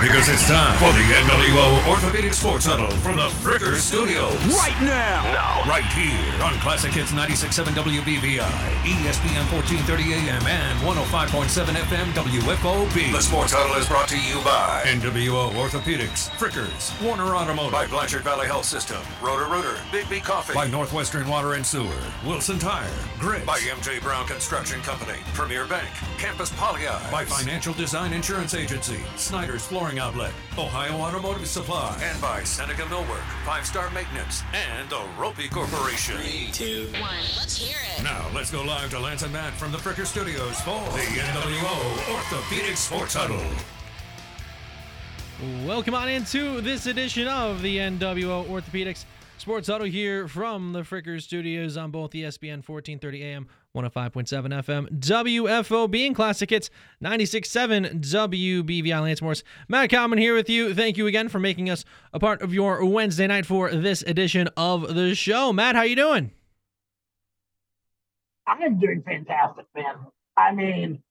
Because it's time for the NWO Orthopedic Sports Huddle from the Fricker Studios. Right now. Now, right here on Classic Hits 96.7 WBVI, ESPN 1430 AM, and 105.7 FM WFOB. The Sports Huddle is brought to you by NWO Orthopedics, Frickers, Warner Automotive, by Blanchard Valley Health System, Roto-Rooter, Big B Coffee, by Northwestern Water and Sewer, Wilson Tire, Grit, by MJ Brown Construction Company, Premier Bank, Campus Pollyeyes, by Financial Design Insurance Agency, Snyder's Flooring Outlet, Ohio Automotive Supply, and by Seneca Millwork, Five Star Maintenance, and the Roppe Corporation. Three, two, one. Let's hear it. Now, let's go live to Lance and Matt from the Fricker Studios for the NWO Orthopedic Sports Huddle. Welcome on into this edition of the NWO Orthopedics Sports Huddle here from the Fricker Studios on both ESPN 1430 AM, 105.7 FM, WFOB, and Classic Hits 96.7 WBVI Lance. Matt Common here with you. Thank you again for making us a part of your Wednesday night for this edition of the show. Matt, how you doing? I'm doing fantastic, man. I mean,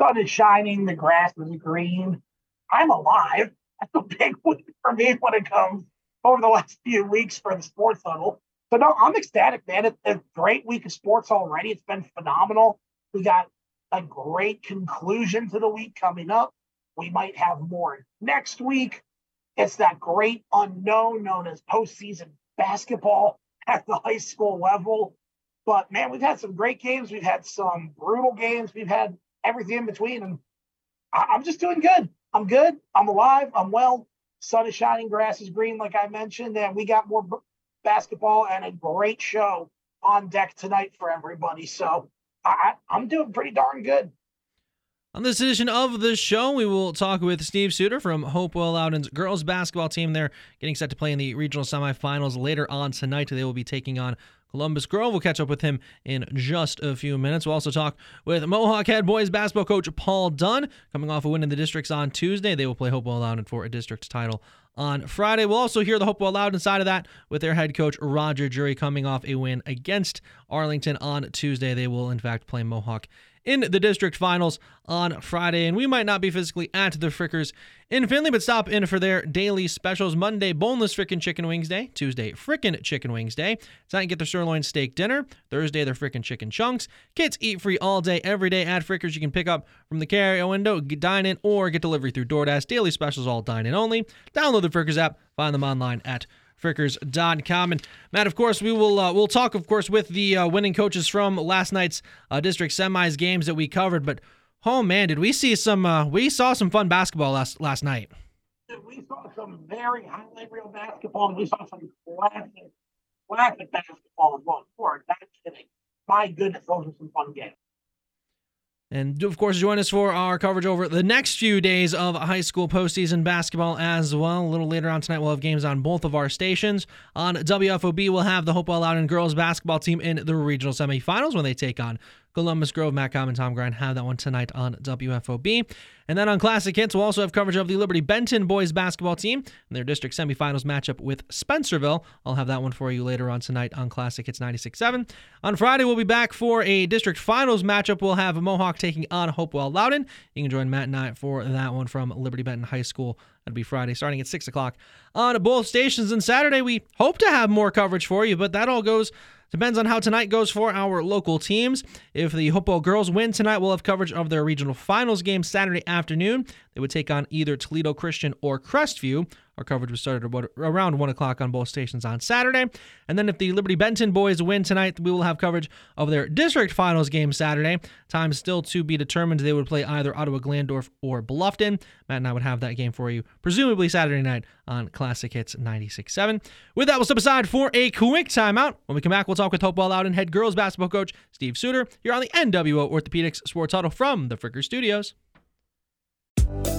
sun is shining, the grass is green. I'm alive. That's a big week for me when it comes over the last few weeks for the sports huddle. So no, I'm ecstatic, man. It's a great week of sports already. It's been phenomenal. We got a great conclusion to the week coming up. We might have more next week. It's that great unknown known as postseason basketball at the high school level. But man, we've had some great games. We've had some brutal games. We've had everything in between. And I- I'm just doing good. I'm good. I'm alive. I'm well. Sun is shining, grass is green, like I mentioned. And we got more basketball and a great show on deck tonight for everybody. So I, I'm doing pretty darn good. On this edition of the show, we will talk with Steve Suter from Hopewell Loudon's girls basketball team. They're getting set to play in the regional semifinals later on tonight. They will be taking on Columbus Grove. We'll catch up with him in just a few minutes. We'll also talk with Mohawk head boys basketball coach Paul Dunn, coming off a win in the districts on Tuesday. They will play Hopewell Loudon for a district title on Friday. We'll also hear the Hopewell Loudon inside of that with their head coach Roger Jury coming off a win against Arlington on Tuesday. They will, in fact, play Mohawk in the district finals on Friday. And we might not be physically at the Frickers in Findlay, but stop in for their daily specials. Monday, boneless frickin' chicken wings day. Tuesday, frickin' chicken wings day. Tonight, get their sirloin steak dinner. Thursday, their frickin' chicken chunks. Kids eat free all day, every day at Frickers. You can pick up from the carry window, dine in, or get delivery through DoorDash. Daily specials all dine in only. Download the Frickers app. Find them online at frickers.com. And Matt, of course, we will uh, we'll talk, of course, with the uh, winning coaches from last night's uh, district semis games that we covered. But oh man, did we see some? Uh, we saw some fun basketball last last night. We saw some very highlight reel basketball, and we saw some classic, classic basketball as well. For kidding. My goodness, those were some fun games. And of course, join us for our coverage over the next few days of high school postseason basketball as well. A little later on tonight, we'll have games on both of our stations. On WFOB, we'll have the Hopewell Loudon girls basketball team in the regional semifinals when they take on Columbus Grove. Matt Com and Tom Grind have that one tonight on WFOB. And then on Classic Hits, we'll also have coverage of the Liberty Benton boys basketball team and their district semifinals matchup with Spencerville. I'll have that one for you later on tonight on Classic Hits 96.7. On Friday, we'll be back for a district finals matchup. We'll have Mohawk taking on Hopewell Loudon. You can join Matt and I for that one from Liberty Benton High School. That'll be Friday, starting at 6 o'clock on both stations. And Saturday, we hope to have more coverage for you, but that all goes Depends on how tonight goes for our local teams. If the Hopewell girls win tonight, we'll have coverage of their regional finals game Saturday afternoon. They would take on either Toledo Christian or Crestview. Our coverage was started about around 1 o'clock on both stations on Saturday. And then if the Liberty Benton boys win tonight, we will have coverage of their district finals game Saturday. Time still to be determined. They would play either Ottawa Glandorf or Bluffton. Matt and I would have that game for you, presumably Saturday night on Classic Hits 96.7. With that, we'll step aside for a quick timeout. When we come back, we'll talk with Hopewell Loudon head girls basketball coach Steve Suter here on the NWO Orthopedics Sports Huddle from the Fricker Studios.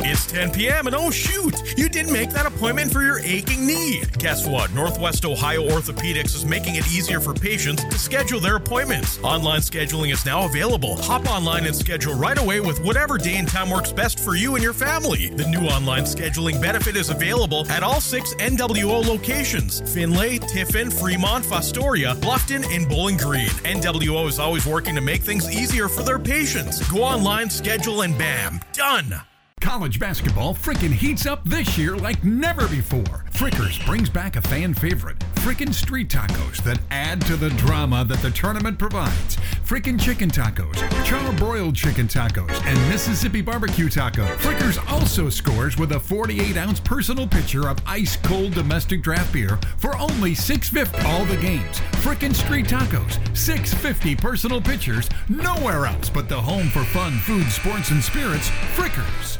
It's 10 p.m. and oh shoot, you didn't make that appointment for your aching knee. Guess what? Northwest Ohio Orthopedics is making it easier for patients to schedule their appointments. Online scheduling is now available. Hop online and schedule right away with whatever day and time works best for you and your family. The new online scheduling benefit is available at all six NWO locations Findlay, Tiffin, Fremont, Fostoria, Bluffton, and Bowling Green. NWO is always working to make things easier for their patients. Go online, schedule, and bam, done. College basketball frickin' heats up this year like never before. Frickers brings back a fan favorite, frickin' street tacos that add to the drama that the tournament provides. Frickin' chicken tacos, charbroiled chicken tacos, and Mississippi barbecue taco. Frickers also scores with a 48 ounce personal pitcher of ice cold domestic draft beer for only $6.50 all the games. Frickin' street tacos, $6.50 personal pitchers, nowhere else but the home for fun, food, sports, and spirits, Frickers.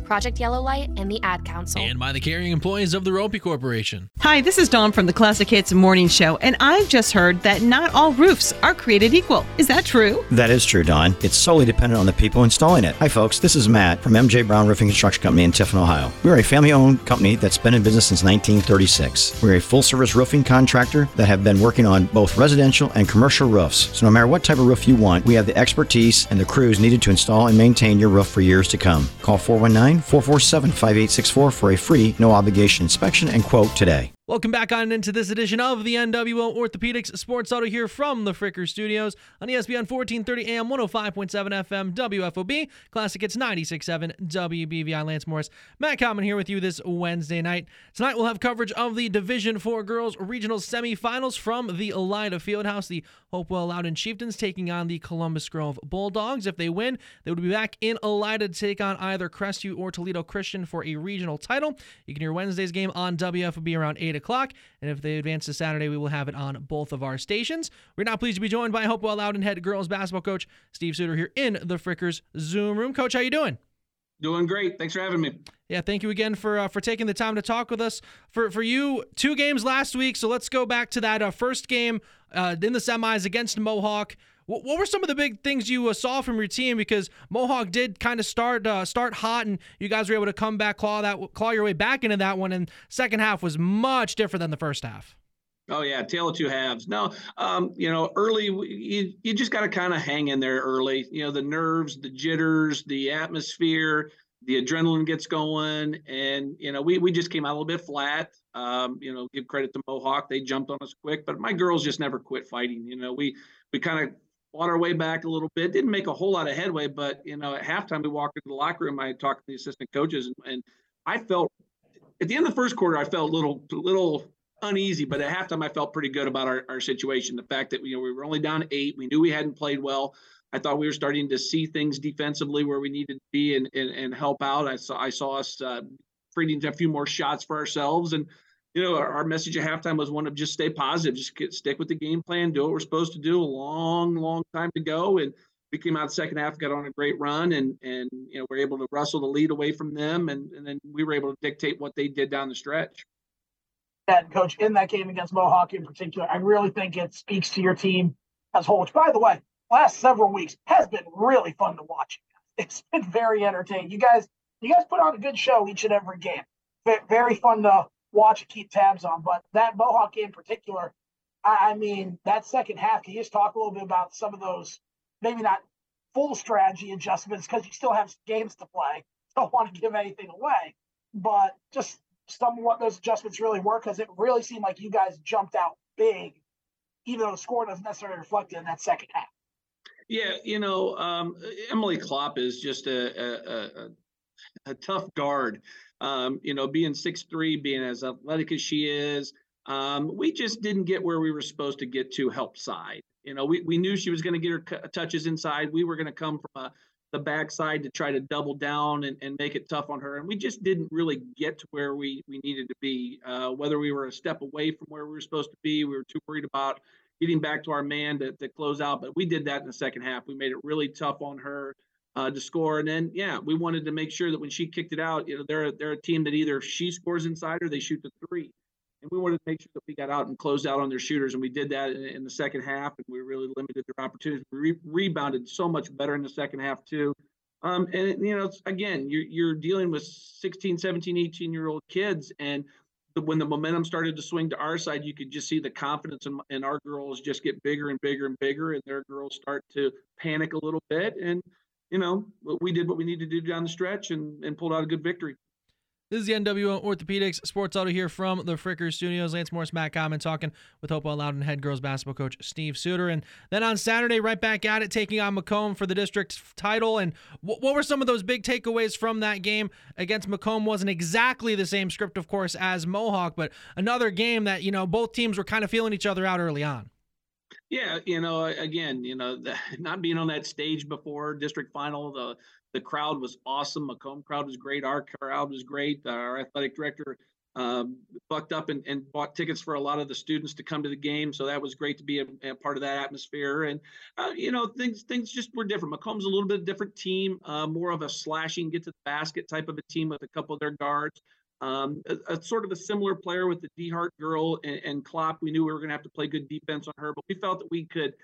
Project Yellow Light, and the Ad Council. And by the carrying employees of the Roppe Corporation. Hi, this is Dawn from the Classic Hits Morning Show, and I've just heard that not all roofs are created equal. Is that true? That is true, Dawn. It's solely dependent on the people installing it. Hi, folks. This is Matt from MJ Brown Roofing Construction Company in Tiffin, Ohio. We're a family owned company that's been in business since 1936. We're a full service roofing contractor that have been working on both residential and commercial roofs. So, no matter what type of roof you want, we have the expertise and the crews needed to install and maintain your roof for years to come. Call 419 447 5864 for a free, no obligation inspection and quote today. Welcome back on into this edition of the NWO Orthopedics Sports Huddle here from the Fricker Studios on ESPN 1430 AM 105.7 FM WFOB. Classic Hits 96.7 WBVI. Lance Morris, Matt Common here with you this Wednesday night. Tonight we'll have coverage of the Division 4 Girls Regional Semifinals from the Elida Fieldhouse. The Hopewell Loudon Chieftains taking on the Columbus Grove Bulldogs. If they win, they would be back in Elida to take on either Crestview or Toledo Christian for a regional title. You can hear Wednesday's game on WFOB around 8 o'clock. Clock and if they advance to Saturday, we will have it on both of our stations. We're now pleased to be joined by Hopewell Loudon head girls basketball coach Steve Suter here in the Frickers Zoom room. Coach, how you doing? Doing great. Thanks for having me. Yeah, thank you again for uh, for taking the time to talk with us. For for you, two games last week. So let's go back to that uh, first game uh, in the semis against Mohawk. What, what were some of the big things you uh, saw from your team? Because Mohawk did kind of start uh, start hot, and you guys were able to come back, claw that claw your way back into that one. And second half was much different than the first half. Oh yeah, tail of two halves. No, um, you know, early you you just got to kind of hang in there early. You know, the nerves, the jitters, the atmosphere, the adrenaline gets going, and you know, we we just came out a little bit flat. Um, you know, give credit to Mohawk, they jumped on us quick, but my girls just never quit fighting. You know, we we kind of fought our way back a little bit. Didn't make a whole lot of headway, but you know, at halftime we walked into the locker room. I talked to the assistant coaches, and, and I felt at the end of the first quarter, I felt a little little uneasy, but at halftime I felt pretty good about our, our situation. The fact that you know we were only down eight, we knew we hadn't played well. I thought we were starting to see things defensively where we needed to be and and, and help out. I saw I saw us uh, creating a few more shots for ourselves and you know, our, our, message at halftime was one of just stay positive, just get, stick with the game plan, do what we're supposed to do. A long, long time to go, and we came out second half, got on a great run, and and you know we're able to wrestle the lead away from them, and and then we were able to dictate what they did down the stretch. And coach in that game against Mohawk in particular, I really think it speaks to your team as whole. Which, by the way, last several weeks has been really fun to watch. It's been very entertaining. You guys, you guys put on a good show each and every game. Very fun to watch and keep tabs on. But that Mohawk game in particular, I, I mean, that second half, can you just talk a little bit about some of those, maybe not full strategy adjustments because you still have games to play. Don't want to give anything away, but just some what those adjustments really were because it really seemed like you guys jumped out big, even though the score doesn't necessarily reflect it in that second half. Yeah, you know, um, Emily Klopp is just a, a, a, a tough guard. Um, you know, being six three, being as athletic as she is, um, we just didn't get where we were supposed to get to help side. You know, we, we knew she was going to get her touches inside. We were going to come from a, the backside to try to double down and, and make it tough on her. And we just didn't really get to where we, we needed to be. Uh, whether we were a step away from where we were supposed to be, we were too worried about getting back to our man to, to close out. But we did that in the second half. We made it really tough on her uh, to score. And then, yeah, we wanted to make sure that when she kicked it out, you know, they're they're a team that either she scores inside or they shoot the three. And we wanted to make sure that we got out and closed out on their shooters, and we did that in, in the second half. And we really limited their opportunities. We re- rebounded so much better in the second half too. Um, and you know, again, you're you're dealing with 16, 17, 18 year old kids, and when the momentum started to swing to our side, you could just see the confidence in, in our girls just get bigger and bigger and bigger, and their girls start to panic a little bit. And you know, we did what we needed to do down the stretch and, and pulled out a good victory. This is the NWO Orthopedics Sports Huddle here from the Fricker Studios. Lance Morris, Matt Common talking with Hopewell Loudon head girls basketball coach Steve Suter. And then on Saturday, right back at it, taking on McComb for the district title. And what were some of those big takeaways from that game against McComb? Wasn't exactly the same script, of course, as Mohawk, but another game that, you know, both teams were kind of feeling each other out early on. Yeah, you know, again, you know, the, not being on that stage before district final, the the crowd was awesome. McComb crowd was great. Our crowd was great. Our athletic director um, bucked up and, and, bought tickets for a lot of the students to come to the game. So that was great to be a, a part of that atmosphere. And uh, you know, things things just were different. McComb's a little bit different team, uh, more of a slashing, get to the basket type of a team with a couple of their guards. Um, a, a, sort of a similar player with the DeHart girl and, and Klopp. We knew we were going to have to play good defense on her, but we felt that we could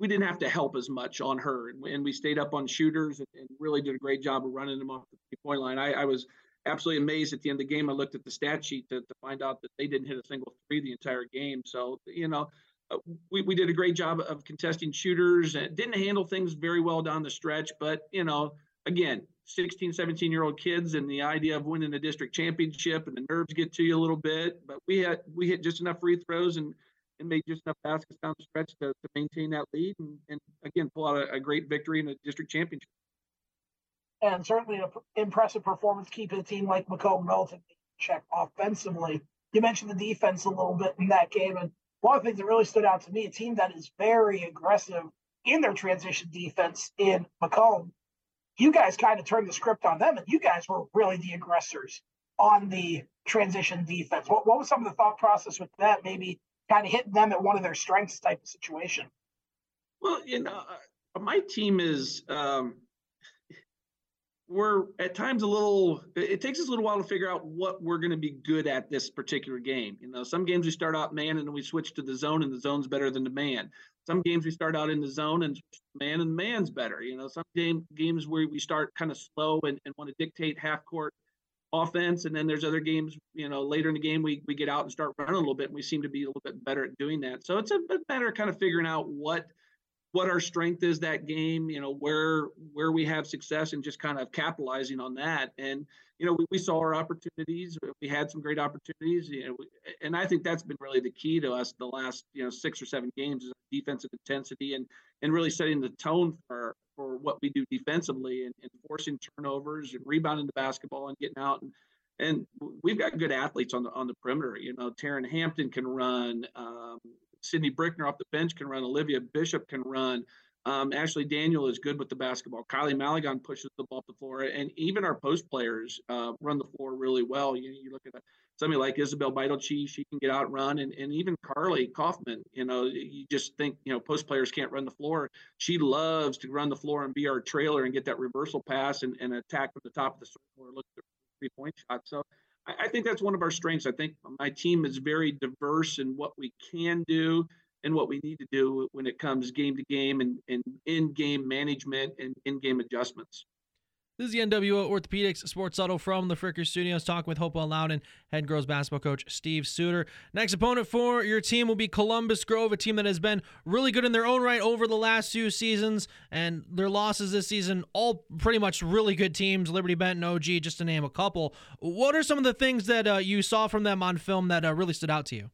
we didn't have to help as much on her, and, and we stayed up on shooters and, and, really did a great job of running them off the three point line. I, I, was absolutely amazed at the end of the game. I looked at the stat sheet to, to find out that they didn't hit a single three the entire game. So you know, uh, we, we did a great job of contesting shooters and didn't handle things very well down the stretch. But you know, again, 16, 17 year old kids and the idea of winning a district championship and the nerves get to you a little bit. But we had we hit just enough free throws and and made just enough baskets down the stretch to, to maintain that lead and, and again pull out a, a great victory in a district championship. And certainly an impressive performance keeping a team like McComb relatively check offensively. You mentioned the defense a little bit in that game, and one of the things that really stood out to me, a team that is very aggressive in their transition defense in McComb. You guys kind of turned the script on them, and you guys were really the aggressors on the transition defense. What, what was some of the thought process with that? Maybe kind of hitting them at one of their strengths type of situation. Well, you know, uh, my team is um, we're at times a little. It takes us a little while to figure out what we're going to be good at this particular game. You know, some games we start out man and then we switch to the zone, and the zone's better than the man. Some games we start out in the zone and man and man's better. You know, some game games where we start kind of slow and, and want to dictate half court offense. And then there's other games, you know, later in the game, we, we get out and start running a little bit. And we seem to be a little bit better at doing that. So it's a bit matter of kind of figuring out what what our strength is that game, you know, where where we have success and just kind of capitalizing on that. And you know, we, we saw our opportunities. We had some great opportunities, you know, and I think that's been really the key to us the last you know six or seven games is defensive intensity and and really setting the tone for for what we do defensively and, and forcing turnovers and rebounding the basketball and getting out and and we've got good athletes on the on the perimeter. You know, Taryn Hampton can run. Um, Sydney Brickner off the bench can run. Olivia Bishop can run. Um, Ashley Daniel is good with the basketball. Kylie Malagon pushes the ball up the floor, and even our post players uh, run the floor really well. You, you look at somebody like Isabel Beidelchi, she can get out and run, and, and even Carly Kaufman. You know, you just think you know post players can't run the floor. She loves to run the floor and be our trailer and get that reversal pass and, and attack from the top of the circle or look at three point shot. So I, I think that's one of our strengths. I think my team is very diverse in what we can do and what we need to do when it comes game to game and, in game management and in game adjustments. This is the NWO Orthopedics Sports Huddle from the Fricker Studios. Talking with Hopewell Loudon head girls basketball coach Steve Suter. Next opponent for your team will be Columbus Grove, a team that has been really good in their own right over the last few seasons, and their losses this season all pretty much really good teams. Liberty Benton, OG, just to name a couple. What are some of the things that uh, you saw from them on film that uh, really stood out to you?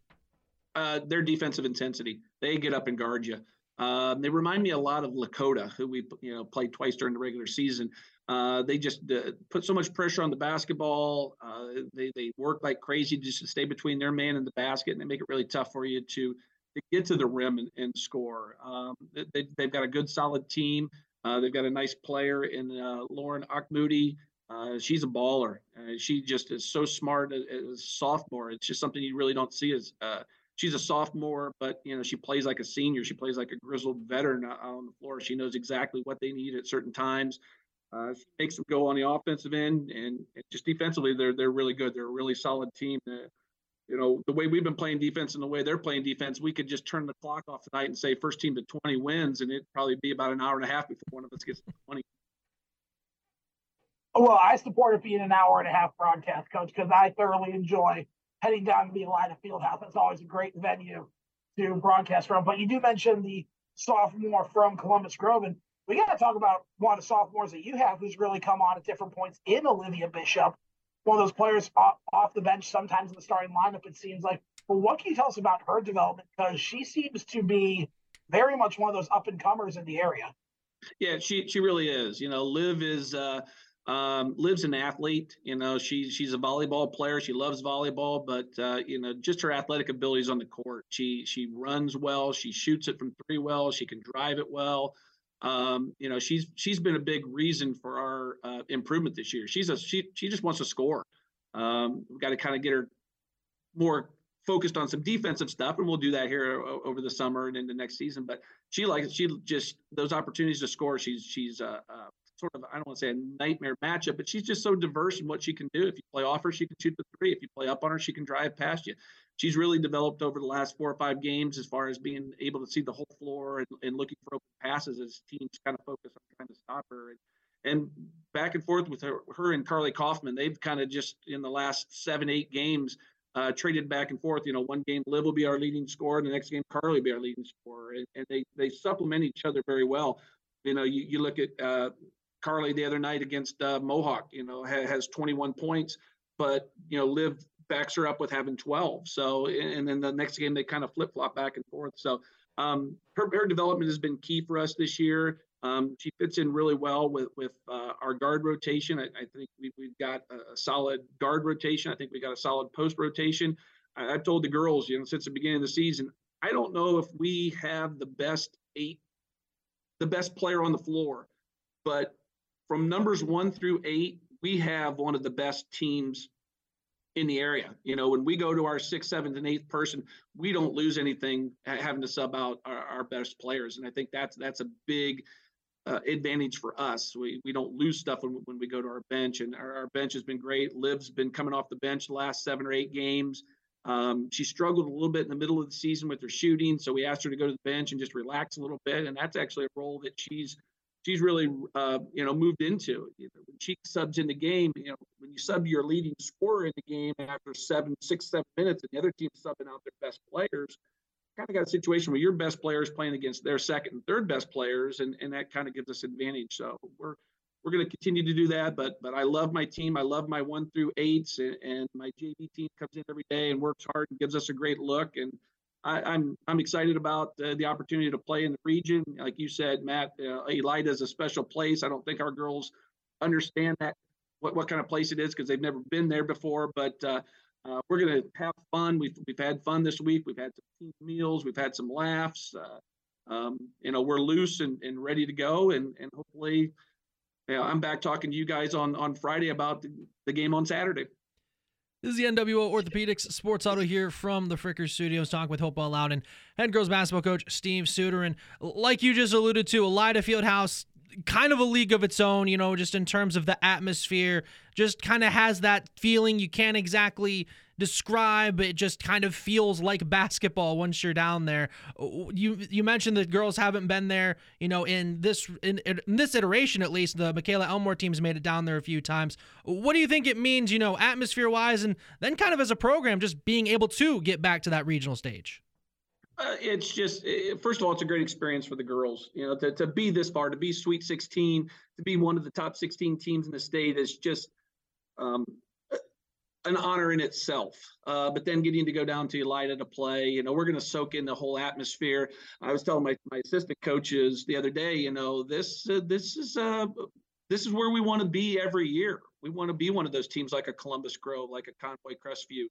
Uh, their defensive intensity. They get up and guard you. Um, they remind me a lot of Lakota, who we you know played twice during the regular season. Uh, they just uh, put so much pressure on the basketball. Uh, they they work like crazy just to stay between their man and the basket, and they make it really tough for you to to get to the rim and, and score. Um, they, they've got a good solid team. Uh, they've got a nice player in uh, Lauren Akmoody. Uh, she's a baller. she just is so smart as, as, a sophomore. It's just something you really don't see as she's a sophomore, but you know she plays like a senior. She plays like a grizzled veteran out on the floor. She knows exactly what they need at certain times. Uh, she makes them go on the offensive end, and, and, just defensively, they're they're really good. They're a really solid team. Uh, you know the way we've been playing defense and the way they're playing defense, we could just turn the clock off tonight and say first team to 20 wins, and it'd probably be about an hour and a half before one of us gets to 20. Well, I support it being an hour and a half broadcast, coach, because I thoroughly enjoy heading down to the Elida Fieldhouse. That's always a great venue to broadcast from. But you do mention the sophomore from Columbus Grove, and we got to talk about one of the sophomores that you have who's really come on at different points in Olivia Bishop. One of those players off, off the bench, sometimes in the starting lineup, it seems like. Well, what can you tell us about her development? Because she seems to be very much one of those up and comers in the area. Yeah, she she really is. You know, Liv is uh, um, Liv's an athlete. You know, she she's a volleyball player. She loves volleyball, but uh, you know, just her athletic abilities on the court. She she runs well. She shoots it from three well. She can drive it well. Um, you know, she's she's been a big reason for our uh, improvement this year. She's a she she just wants to score. Um, we've got to kind of get her more focused on some defensive stuff, and we'll do that here over the summer and into next season. But she likes she just those opportunities to score. She's she's uh, uh, sort of I don't want to say a nightmare matchup, but she's just so diverse in what she can do. If you play off her, she can shoot the three. If you play up on her, she can drive past you. She's really developed over the last four or five games as far as being able to see the whole floor and, and looking for open passes as teams kind of focus on trying to stop her. And, and back and forth with her, her and Carly Kaufman, they've kind of just in the last seven, eight games uh, traded back and forth. You know, one game Liv will be our leading scorer, the next game Carly will be our leading scorer, and, and they they supplement each other very well. You know, you, you look at uh, Carly the other night against uh, Mohawk. You know, ha- has 21 points, but you know, Liv backs her up with having 12. So, and then the next game they kind of flip flop back and forth. So, um, her, her development has been key for us this year. Um, she fits in really well with with uh, our guard rotation. I, I think we, have got a, solid guard rotation. I think we got a solid post rotation. I, have told the girls, you know, since the beginning of the season, I don't know if we have the best eight, the best player on the floor, but from numbers one through eight, we have one of the best teams in the area. You know, when we go to our sixth, seventh, and eighth person, we don't lose anything having to sub out our, our best players, and I think that's that's a big uh, advantage for us. We we don't lose stuff when, when we go to our bench, and our, our, bench has been great. Liv's been coming off the bench the last seven or eight games. Um, she struggled a little bit in the middle of the season with her shooting, so we asked her to go to the bench and just relax a little bit, and that's actually a role that she's she's really uh, you know moved into. You know, when she subs in the game, you know when you sub your leading scorer in the game after seven, six, seven minutes, and the other team's subbing out their best players kind of got a situation where your best players playing against their second and third best players, and, and that kind of gives us advantage. So we're we're going to continue to do that. But but I love my team. I love my one through eights, and, and my JV team comes in every day and works hard and gives us a great look. And I, am I'm, I'm excited about uh, the opportunity to play in the region. Like you said, Matt, uh, Elida is a special place. I don't think our girls understand that what what kind of place it is because they've never been there before. But uh, uh, we're going to have fun. We've, we've had fun this week. We've had some team meals. We've had some laughs. Uh, um, you know, we're loose and, and ready to go. And, and hopefully, you know, I'm back talking to you guys on, on Friday about the, the game on Saturday. This is the NWO Orthopedics Sports Huddle here from the Fricker Studios, talking with Hopewell Loudon, head girls basketball coach Steve Suter. And like you just alluded to, Elida Fieldhouse kind of a league of its own, you know, just in terms of the atmosphere, just kind of has that feeling you can't exactly describe. It just kind of feels like basketball once you're down there. You you mentioned that girls haven't been there, you know, in this in, in this iteration at least. The Michaela Elmore team's made it down there a few times. What do you think it means, you know, atmosphere wise, and then kind of as a program, just being able to get back to that regional stage? Uh, it's just it, first of all, it's a great experience for the girls. You know, to, to be this far, to be Sweet 16, to be one of the top 16 teams in the state is just um, an honor in itself. Uh, but then getting to go down to Elida to play, you know, we're going to soak in the whole atmosphere. I was telling my, my assistant coaches the other day, you know, this uh, this is uh, this is where we want to be every year. We want to be one of those teams like a Columbus Grove, like a Convoy Crestview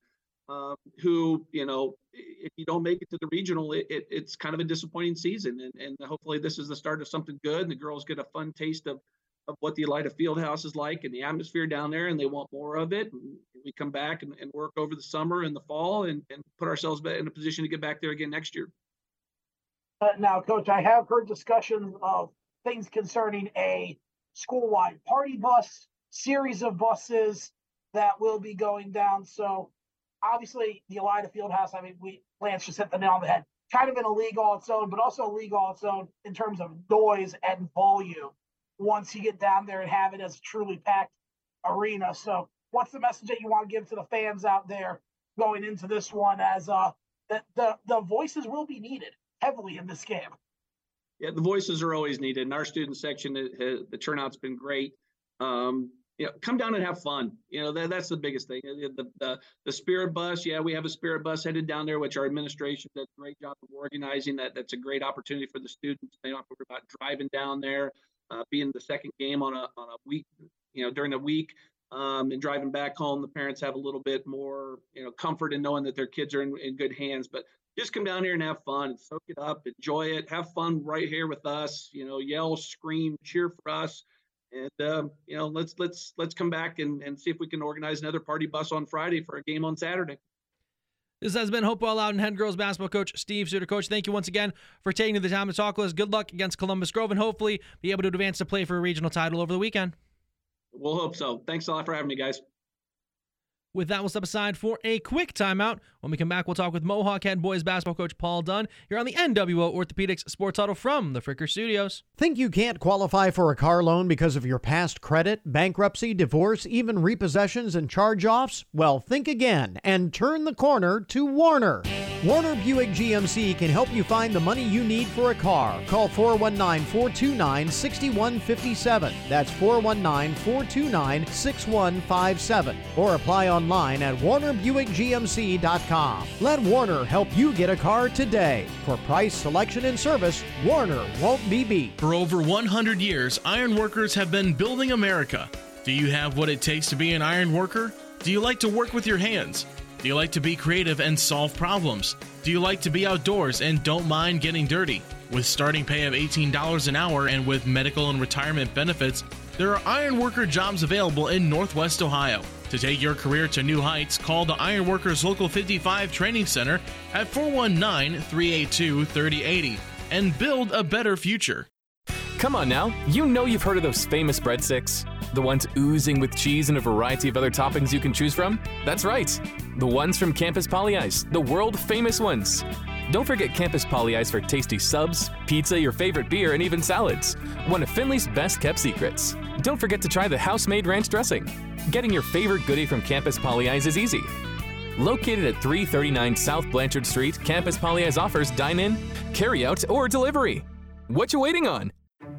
um, who, you know, if you don't make it to the regional, it, it, it's kind of a disappointing season. And, and hopefully this is the start of something good. And the girls get a fun taste of, of what the Elida Fieldhouse is like and the atmosphere down there, and they want more of it. And we come back and, and work over the summer and the fall and, and put ourselves in a position to get back there again next year. Uh, now, Coach, I have heard discussions of things concerning a school-wide party bus, series of buses that will be going down. So obviously the Elida Fieldhouse, I mean, we Lance just hit the nail on the head. Kind of in a league all its own, but also a league all its own in terms of noise and volume. Once you get down there and have it as a truly packed arena. So, what's the message that you want to give to the fans out there going into this one as uh, the, the, the voices will be needed heavily in this game. Yeah, the voices are always needed. In our student section, it, the turnout's been great. Um, you know, come down and have fun. You know, that, that's the biggest thing. The, the, the spirit bus, yeah, we have a spirit bus headed down there, which our administration does a great job of organizing. That that's a great opportunity for the students. They don't have to worry about driving down there, uh, being the second game on a on a week, you know, during the week, um, and driving back home. The parents have a little bit more, you know, comfort in knowing that their kids are in, in good hands. But just come down here and have fun, soak it up, enjoy it, have fun right here with us. You know, yell, scream, cheer for us and um, you know let's let's let's come back and, and see if we can organize another party bus on friday for a game on saturday this has been Hopewell and Head Girls basketball coach Steve Suter. Coach, thank you once again for taking the time to talk with us. Good luck against Columbus Grove and hopefully be able to advance to play for a regional title over the weekend. We'll hope so. Thanks a lot for having me, guys. With that, we'll step aside for a quick timeout. When we come back, we'll talk with Mohawk head boys basketball coach Paul Dunn here on the NWO Orthopedics Sports Huddle from the Fricker Studios. Think you can't qualify for a car loan because of your past credit, bankruptcy, divorce, even repossessions and charge offs? Well, think again and turn the corner to Warner. Warner Buick GMC can help you find the money you need for a car. Call 419 429 6157. That's 419 429 6157. Or apply online at warnerbuickgmc.com. Let Warner help you get a car today. For price, selection, and service, Warner won't be beat. For over 100 years, iron workers have been building America. Do you have what it takes to be an iron worker? Do you like to work with your hands? Do you like to be creative and solve problems? Do you like to be outdoors and don't mind getting dirty? With starting pay of $18 an hour and with medical and retirement benefits, there are ironworker jobs available in Northwest Ohio. To take your career to new heights, call the Ironworkers Local 55 Training Center at 419 382 3080 and build a better future. Come on now, you know you've heard of those famous breadsticks? The ones oozing with cheese and a variety of other toppings you can choose from? That's right, the ones from Campus Pollyeyes, the world famous ones. Don't forget Campus Pollyeyes for tasty subs, pizza, your favorite beer, and even salads. One of Findlay's best kept secrets. Don't forget to try the house made ranch dressing. Getting your favorite goodie from Campus Pollyeyes is easy. Located at 339 South Blanchard Street, Campus Pollyeyes offers dine in, carry out, or delivery. What you waiting on?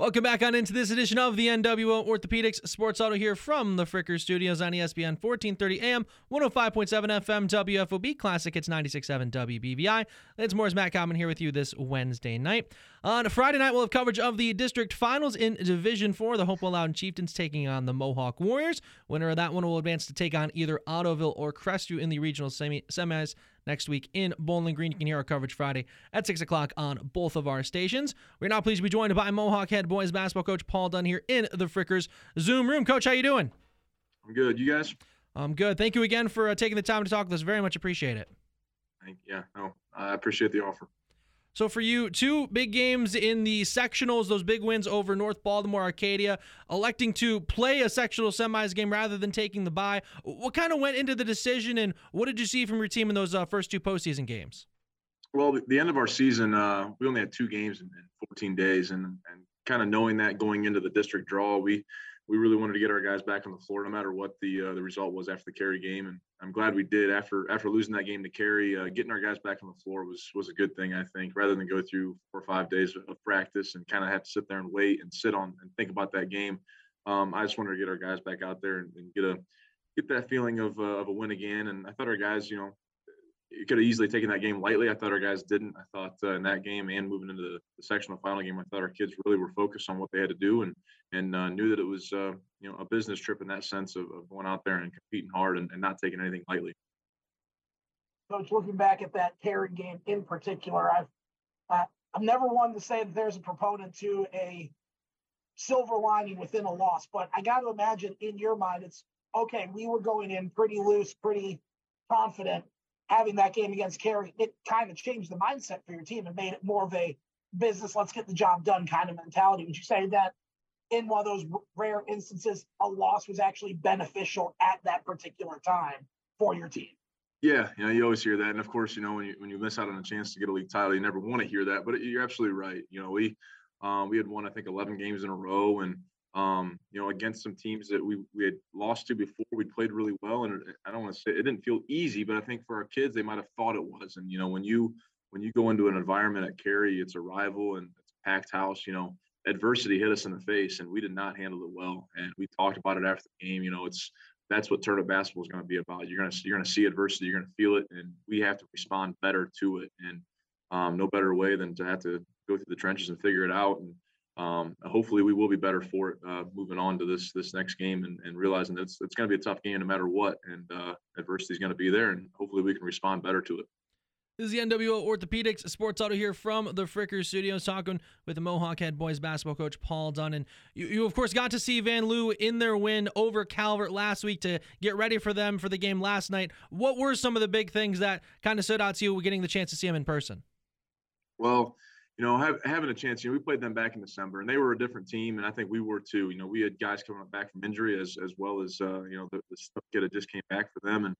Welcome back on into this edition of the NWO Orthopedics Sports Huddle here from the Fricker Studios on ESPN 1430 AM, 105.7 FM, WFOB, Classic Hits 96.7 WBVI. It's Moore's Matt Common here with you this Wednesday night. On Friday night, we'll have coverage of the district finals in Division 4. The Hopewell Loudon Chieftains taking on the Mohawk Warriors. Winner of that one will advance to take on either Ottoville or Crestview in the regional semi- semis next week in Bowling Green. You can hear our coverage Friday at 6 o'clock on both of our stations. We're now pleased to be joined by Mohawk head boys basketball coach Paul Dunn here in the Frickers Zoom room. Coach, how you doing? I'm good. You guys? I'm good. Thank you again for uh, taking the time to talk with us. Very much appreciate it. Thank you. Yeah, no, I appreciate the offer. So for you, two big games in the sectionals, those big wins over North Baltimore Arcadia, electing to play a sectional semis game rather than taking the bye. What kind of went into the decision, and what did you see from your team in those uh, first two postseason games? Well, the end of our season, uh, we only had two games in, in 14 days, and and kind of knowing that going into the district draw, we we really wanted to get our guys back on the floor, no matter what the uh, the result was after the Carey game, and I'm glad we did. After after losing that game to Carey, uh, getting our guys back on the floor was was a good thing, I think, rather than go through four or five days of practice and kind of have to sit there and wait and sit on and think about that game. Um, I just wanted to get our guys back out there and, and get a get that feeling of, uh, of a win again. And I thought our guys, you know, you could have easily taken that game lightly. I thought our guys didn't. I thought uh, in that game and moving into the, the, sectional final game, I thought our kids really were focused on what they had to do and and uh, knew that it was uh, you know a business trip in that sense of, of going out there and competing hard and, and, not taking anything lightly. Coach, looking back at that Carey game in particular, I've uh, I'm never one to say that there's a proponent to a silver lining within a loss, but I got to imagine in your mind it's okay, we were going in pretty loose, pretty confident. Having that game against Carey, it kind of changed the mindset for your team and made it more of a business, let's get the job done kind of mentality. Would you say that in one of those rare instances, a loss was actually beneficial at that particular time for your team? Yeah, you know, you always hear that, and of course, you know, when you when you miss out on a chance to get a league title, you never want to hear that. But you're absolutely right. You know, we um, we had won, I think, 11 games in a row, and um, you know, against some teams that we we had lost to before, we played really well. And I don't want to say it didn't feel easy, but I think for our kids, they might have thought it was. And you know, when you when you go into an environment at Carey, it's a rival and it's a packed house. You know, adversity hit us in the face, and we did not handle it well. And we talked about it after the game. You know, it's that's what tournament basketball is going to be about. You're going to you're to see adversity, you're going to feel it, and we have to respond better to it. And um, no better way than to have to go through the trenches and figure it out. And um, hopefully, we will be better for it uh, moving on to this this next game and, and realizing that it's, it's going to be a tough game no matter what, and uh, adversity is going to be there, and hopefully, we can respond better to it. This is the NWO Orthopedics Sports Huddle here from the Fricker Studios, talking with the Mohawk head boys basketball coach Paul Dunn. You, you, of course, got to see Vanlue in their win over Calvert last week to get ready for them for the game last night. What were some of the big things that kind of stood out to you getting the chance to see them in person? Well, you know, have, having a chance, you know, we played them back in December and they were a different team. And I think we were too. You know, we had guys coming back from injury as as well as, uh, you know, the, the stuff had just came back for them. And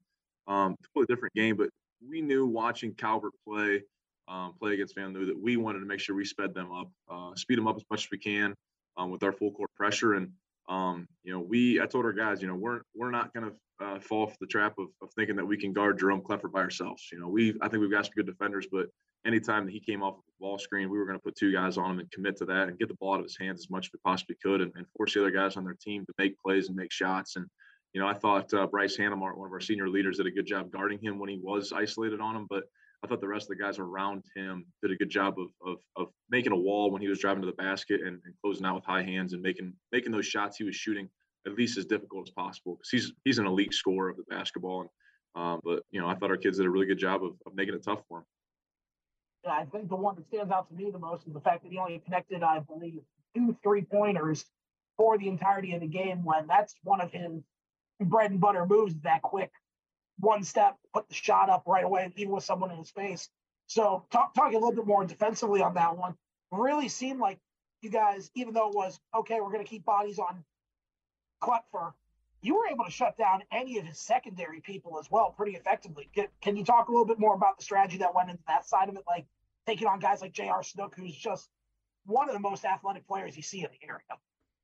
um, totally different game. But we knew watching Calvert play, um, play against Vanlue, that we wanted to make sure we sped them up, uh, speed them up as much as we can um, with our full court pressure. And um, you know, we I told our guys, you know, we're we're not going to uh, fall for the trap of, of thinking that we can guard Jerome Clifford by ourselves. You know, we I think we've got some good defenders, but anytime that he came off of the ball screen, we were going to put two guys on him and commit to that and get the ball out of his hands as much as we possibly could and, and force the other guys on their team to make plays and make shots. And you know, I thought uh, Bryce Hannemart, one of our senior leaders, did a good job guarding him when he was isolated on him. But I thought the rest of the guys around him did a good job of of, of making a wall when he was driving to the basket and, and closing out with high hands and making making those shots he was shooting at least as difficult as possible because he's he's an elite scorer of the basketball. And um, but you know, I thought our kids did a really good job of, of making it tough for him. Yeah, I think the one that stands out to me the most is the fact that he only connected, I believe, two three pointers for the entirety of the game. When that's one of his bread and butter moves that quick one step, put the shot up right away, even with someone in his face. So talk, talking a little bit more defensively on that one, really seemed like you guys, even though it was okay, we're going to keep bodies on Klepfer, you were able to shut down any of his secondary people as well pretty effectively. Can, can you talk a little bit more about the strategy that went into that side of it, like taking on guys like J.R. Snook, who's just one of the most athletic players you see in the area?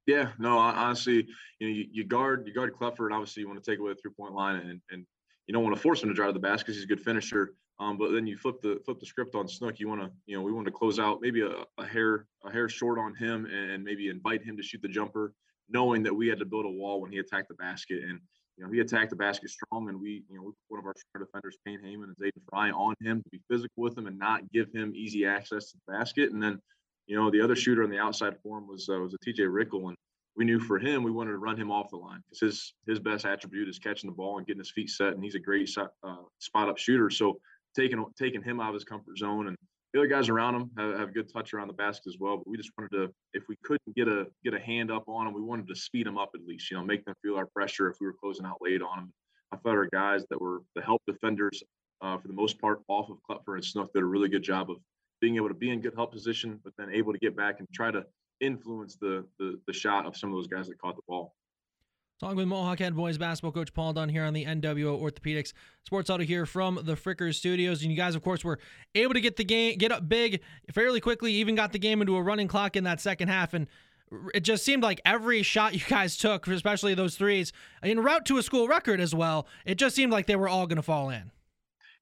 Yeah, no, honestly, you know, you, you guard you guard Clifford. Obviously, you want to take away the three point line, and and you don't want to force him to drive the basket because he's a good finisher. Um, but then you flip the flip the script on Snook. You want to, you know, we want to close out maybe a, a hair a hair short on him, and maybe invite him to shoot the jumper, knowing that we had to build a wall when he attacked the basket. And you know, he attacked the basket strong, and we, you know, one of our star defenders, Payne Heyman and Zayden Fry, on him to be physical with him and not give him easy access to the basket. And then, you know, the other shooter on the outside for him was uh, was a TJ Rickle, and we knew for him we wanted to run him off the line because his his best attribute is catching the ball and getting his feet set, and he's a great uh, spot up shooter. So taking taking him out of his comfort zone and the other guys around him have, have good touch around the basket as well. But we just wanted to, if we couldn't get a get a hand up on him, we wanted to speed him up at least. You know, make them feel our pressure if we were closing out late on him. I thought our guys that were the help defenders uh, for the most part off of Klepfer and Snook did a really good job of being able to be in good help position, but then able to get back and try to influence the, the the shot of some of those guys that caught the ball. Talking with Mohawk Head Boys basketball coach Paul Dunn here on the NWO Orthopedics Sports Huddle here from the Frickers Studios. And you guys, of course, were able to get the game, get up big fairly quickly, even got the game into a running clock in that second half. And it just seemed like every shot you guys took, especially those threes, in route to a school record as well, it just seemed like they were all going to fall in.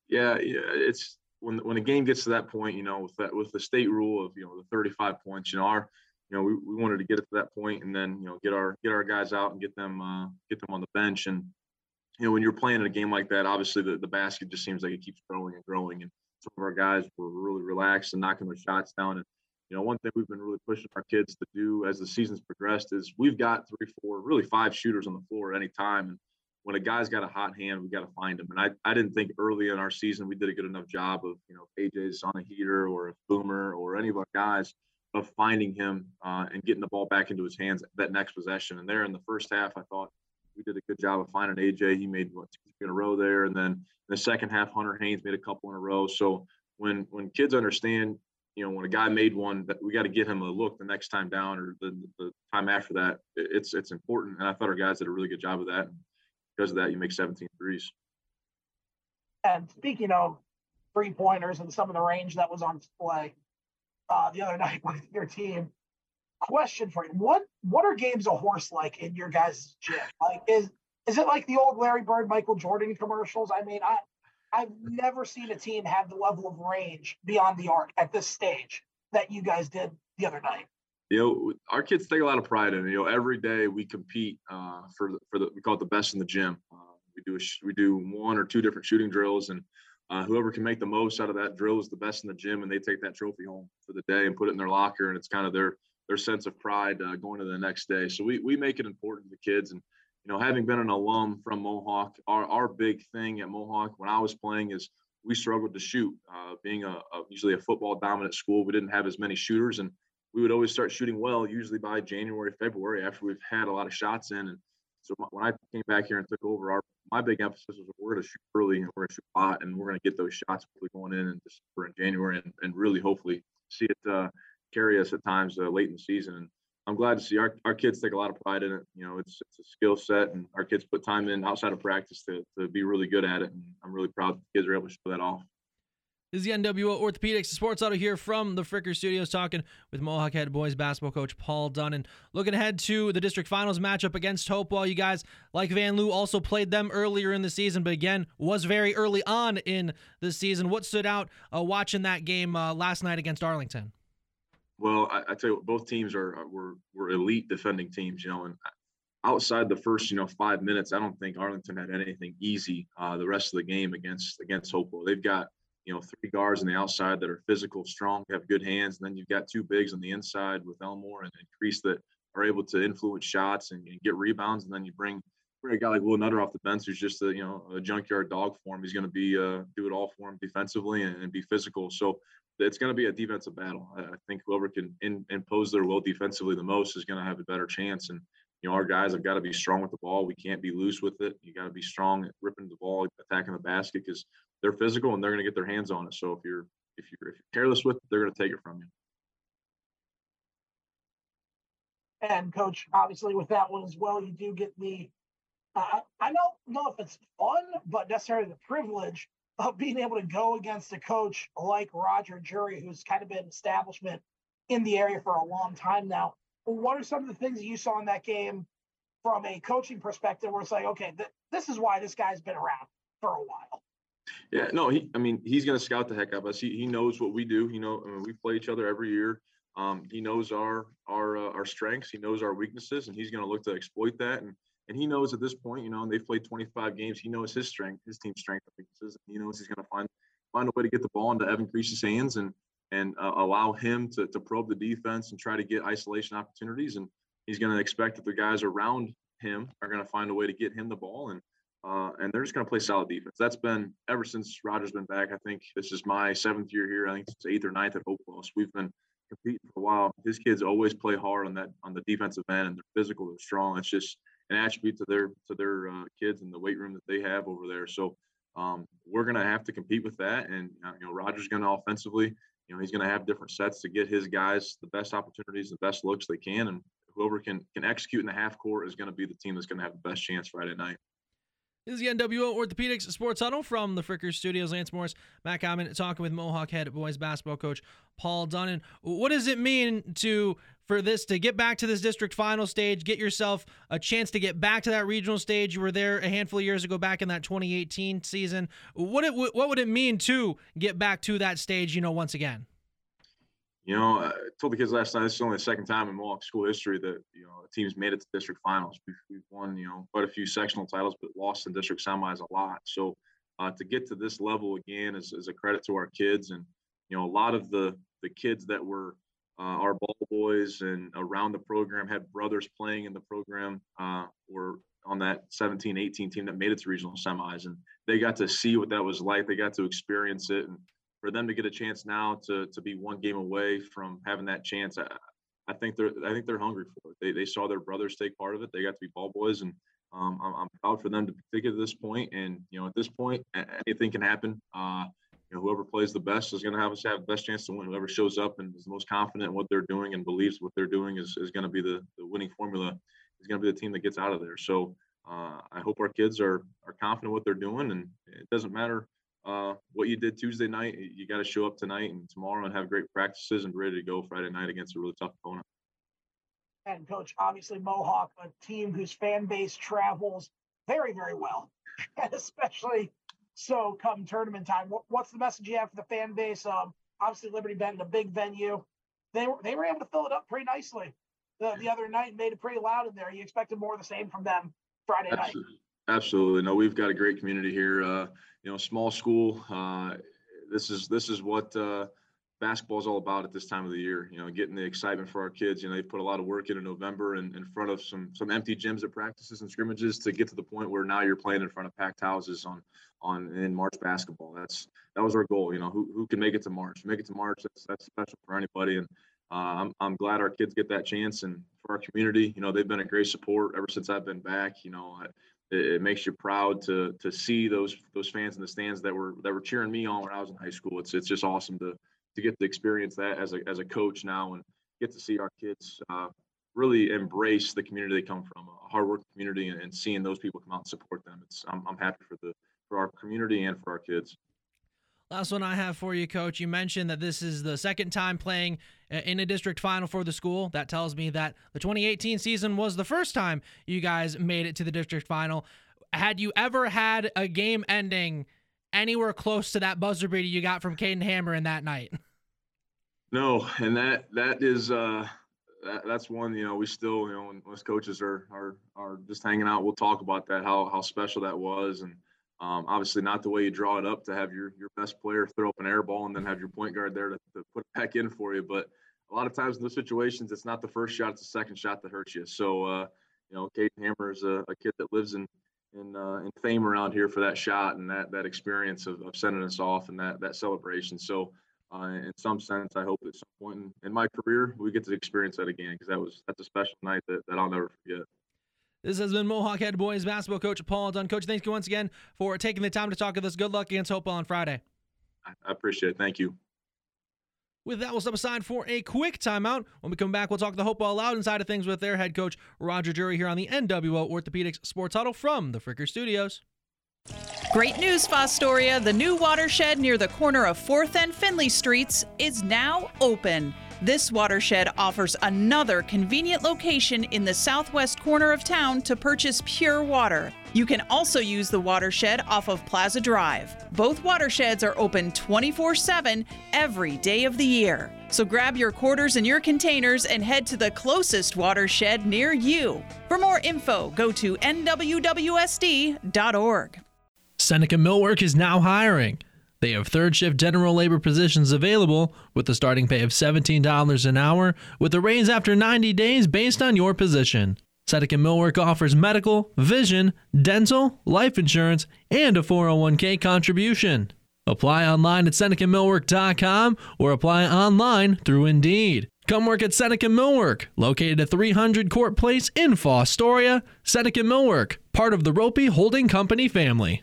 Yeah, yeah, it's when when a game gets to that point, you know, with that with the state rule of you know the 35 points, you know, our you know, we, we wanted to get it to that point and then, you know, get our get our guys out and get them uh, get them on the bench. And, you know, when you're playing in a game like that, obviously the, the basket just seems like it keeps growing and growing. And some of our guys were really relaxed and knocking their shots down. And, you know, one thing we've been really pushing our kids to do as the season's progressed is we've got three, four, really five shooters on the floor at any time. And when a guy's got a hot hand, we got to find him. And I, I didn't think early in our season we did a good enough job of, you know, AJ's on a heater or a boomer or any of our guys of finding him uh, and getting the ball back into his hands that next possession. And there in the first half, I thought we did a good job of finding AJ. He made what two in a row there, and then in the second half, Hunter Haynes made a couple in a row. So when when kids understand, you know, when a guy made one, that we got to get him a look the next time down or the, the time after that. It's it's important, and I thought our guys did a really good job of that. And because of that, you make 17 threes. And speaking of three pointers and some of the range that was on display uh, the other night with your team, question for you: What what are games a horse like in your guys' gym? Like, is is it like the old Larry Bird, Michael Jordan commercials? I mean, I I've never seen a team have the level of range beyond the arc at this stage that you guys did the other night. You know, our kids take a lot of pride in it. You know, every day we compete uh, for the, for the we call it the best in the gym. Uh, we do a, we do one or two different shooting drills, and uh, whoever can make the most out of that drill is the best in the gym, and they take that trophy home for the day and put it in their locker, and it's kind of their their sense of pride uh, going to the next day. So we we make it important to the kids, and you know, having been an alum from Mohawk, our our big thing at Mohawk when I was playing is we struggled to shoot. Uh, being a, a, usually a football dominant school, we didn't have as many shooters, and we would always start shooting well usually by January, February after we've had a lot of shots in. And so when I came back here and took over, our my big emphasis was we're going to shoot early and we're going to shoot hot and we're going to get those shots going in in December and January and, and really hopefully see it uh, carry us at times uh, late in the season. And I'm glad to see our, our kids take a lot of pride in it. You know, it's, it's a skill set and our kids put time in outside of practice to, to be really good at it. And I'm really proud the kids are able to show that off. This is the NWO Orthopedics Sports Huddle here from the Fricker Studios, talking with Mohawk head boys basketball coach Paul Dunn. Looking ahead to the district finals matchup against Hopewell. You guys, like Vanlue, also played them earlier in the season, but again, was very early on in the season. What stood out uh, watching that game uh, last night against Arlington? Well, I, I tell you, what, both teams are were were elite defending teams. You know, and outside the first you know five minutes, I don't think Arlington had anything easy. Uh, the rest of the game against against Hopewell, they've got you know, three guards on the outside that are physical, strong, have good hands. And then you've got two bigs on the inside with Elmore and, and Crease that are able to influence shots and, and, get rebounds. And then you bring, bring a guy like Will Nutter off the bench who's just a, you know, a junkyard dog for him. He's going to be, uh, do it all for him defensively and, and be physical. So it's going to be a defensive battle. I, I think whoever can in, impose their will defensively the most is going to have a better chance. And, you know, our guys have got to be strong with the ball. We can't be loose with it. You got to be strong at ripping the ball, attacking the basket because they're physical and they're going to get their hands on it. So if you're if you're if you're careless with it, they're going to take it from you. And coach, obviously with that one as well, you do get the uh, I don't know if it's fun, but necessarily the privilege of being able to go against a coach like Roger Jury, who's kind of been establishment in the area for a long time now. What are some of the things that you saw in that game from a coaching perspective where it's like, okay, th- this is why this guy's been around for a while? Yeah, no, he. I mean, he's going to scout the heck out of us. He, he knows what we do. You know, I mean, we play each other every year. Um, he knows our our uh, our strengths. He knows our weaknesses, and he's going to look to exploit that. And and he knows at this point, you know, and they've played 25 games. He knows his strength, his team's strength and weaknesses. And he knows he's going to find find a way to get the ball into Evan Crease's hands and and uh, allow him to to probe the defense and try to get isolation opportunities. And he's going to expect that the guys around him are going to find a way to get him the ball and uh, and they're just going to play solid defense. That's been ever since rogers been back. I think this is my seventh year here. I think it's eighth or ninth at Hopewell. So we've been competing for a while. His kids always play hard on that on the defensive end, and they're physical, they're strong. It's just an attribute to their to their uh, kids and the weight room that they have over there. So um, we're going to have to compete with that. And uh, you know, Roger's going to offensively, you know, he's going to have different sets to get his guys the best opportunities, the best looks they can, and whoever can can execute in the half court is going to be the team that's going to have the best chance Friday night. This is the NWO Orthopedics Sports Huddle from the Fricker Studios. Lance Morris, Matt Common, talking with Mohawk head boys basketball coach Paul Dunnan. What does it mean to for this to get back to this district final stage, get yourself a chance to get back to that regional stage? You were there a handful of years ago, back in that 2018 season. What it, what would it mean to get back to that stage? You know, once again. You know, I told the kids last night this is only the second time in Mohawk school history that you know a team's made it to district finals. We've, we've won you know quite a few sectional titles, but lost in district semis a lot. So uh, to get to this level again is, is a credit to our kids, and you know a lot of the the kids that were uh, our ball boys and around the program had brothers playing in the program uh, on that 17 18 team that made it to regional semis and they got to see what that was like they got to experience it and for them to get a chance now to to be one game away from having that chance, I, I think they're I think they're hungry for it. They, they saw their brothers take part of it. They got to be ball boys, and um, I'm, I'm, proud for them to it to this point. And you know, at this point, anything can happen. Uh, you know, whoever plays the best is going to have us have the best chance to win. Whoever shows up and is the most confident in what they're doing and believes what they're doing is, is going to be the, the winning formula. Is going to be the team that gets out of there. So uh, I hope our kids are are confident what they're doing, and it doesn't matter uh, what you did Tuesday night. You got to show up tonight and tomorrow and have great practices and ready to go Friday night against a really tough opponent. And coach, obviously Mohawk, a team whose fan base travels very, very well, especially so come tournament time. What's the message you have for the fan base? Um, obviously Liberty Benton, a big venue. They were they were able to fill it up pretty nicely the, the other night and made it pretty loud in there. You expected more of the same from them Friday Absolutely. night. Absolutely. No, we've got a great community here. Uh, you know, small school. Uh, this is this is what uh, basketball is all about at this time of the year. You know, getting the excitement for our kids. You know, they put a lot of work in in November and in front of some some empty gyms at practices and scrimmages to get to the point where now you're playing in front of packed houses on on in March basketball. That's that was our goal. You know, who who can make it to March? Make it to March. That's that's special for anybody. And uh, I'm I'm glad our kids get that chance. And for our community, you know, they've been a great support ever since I've been back. You know. It, it makes you proud to to see those those fans in the stands that were that were cheering me on when I was in high school. It's it's just awesome to to get to experience that as a as a coach now and get to see our kids uh, really embrace the community they come from, a hard work community, and, and, seeing those people come out and support them. It's I'm, I'm happy for the for our community and for our kids. Last one I have for you, Coach. You mentioned that this is the second time playing uh, in a district final for the school. That tells me that the 2018 season was the first time you guys made it to the district final. Had you ever had a game ending anywhere close to that buzzer beater you got from Caden Hammer in that night? No, and that that is uh that, that's one you know we still you know when coaches are are are just hanging out we'll talk about that how how special that was and um, obviously, not the way you draw it up to have your your best player throw up an air ball and then have your point guard there to, to put it back in for you. But a lot of times in those situations, it's not the first shot; it's the second shot that hurts you. So, uh, you know, Kate Hammer is a, a, kid that lives in in uh, in fame around here for that shot and that that experience of, of sending us off and that that celebration. So, uh, in some sense, I hope at some point in, in my career we get to experience that again because that was that's a special night that, that I'll never forget. This has been Mohawk head boys basketball coach Paul Dunn. Coach, thank you once again for taking the time to talk with us. Good luck against Hopewell on Friday. I appreciate it. Thank you. With that, we'll step aside for a quick timeout. When we come back, we'll talk the Hope Hopewell Loudon side of things with their head coach Roger Jury here on the NWO Orthopedics Sports Huddle from the Fricker Studios. Great news, Fostoria. The new watershed near the corner of 4th and Finley Streets is now open. This watershed offers another convenient location in the southwest corner of town to purchase pure water. You can also use the watershed off of Plaza Drive. Both watersheds are open 24 7 every day of the year. So grab your quarters and your containers and head to the closest watershed near you. For more info, go to nwwsd.org. Seneca Millwork is now hiring. They have third shift general labor positions available with a starting pay of $17 an hour with a raise after 90 days based on your position. Seneca Millwork offers medical, vision, dental, life insurance, and a 401k contribution. Apply online at SenecaMillwork.com or apply online through Indeed. Come work at Seneca Millwork, located at 300 Court Place in Fostoria. Seneca Millwork, part of the Roppe Holding Company family.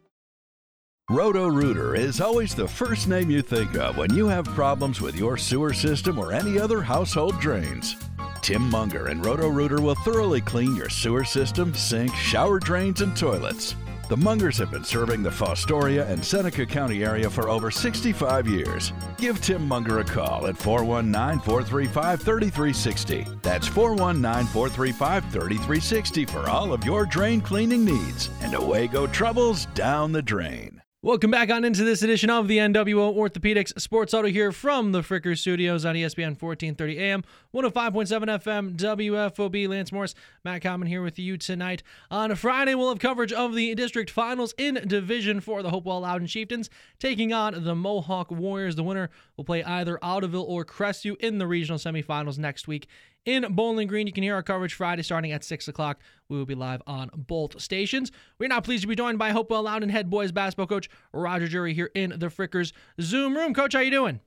Roto Rooter is always the first name you think of when you have problems with your sewer system or any other household drains. Tim Munger and Roto Rooter will thoroughly clean your sewer system, sink, shower drains, and toilets. The Mungers have been serving the Fostoria and Seneca County area for over 65 years. Give Tim Munger a call at 419 435 3360. That's 419 435 3360 for all of your drain cleaning needs. And away go troubles down the drain. Welcome back on into this edition of the NWO Orthopedics Sports Huddle here from the Fricker Studios on ESPN 1430 AM, 105.7 FM, WFOB. Lance Morris, Matt Common here with you tonight. On Friday, we'll have coverage of the district finals in Division Four the Hopewell Loudon Chieftains taking on the Mohawk Warriors. The winner will play either Ottoville or Crestview in the regional semifinals next week in Bowling Green. You can hear our coverage Friday starting at 6 o'clock. We will be live on both stations. We're now pleased to be joined by Hopewell Loudon head boys basketball coach Roger Jury here in the Frickers Zoom room. Coach, how you doing?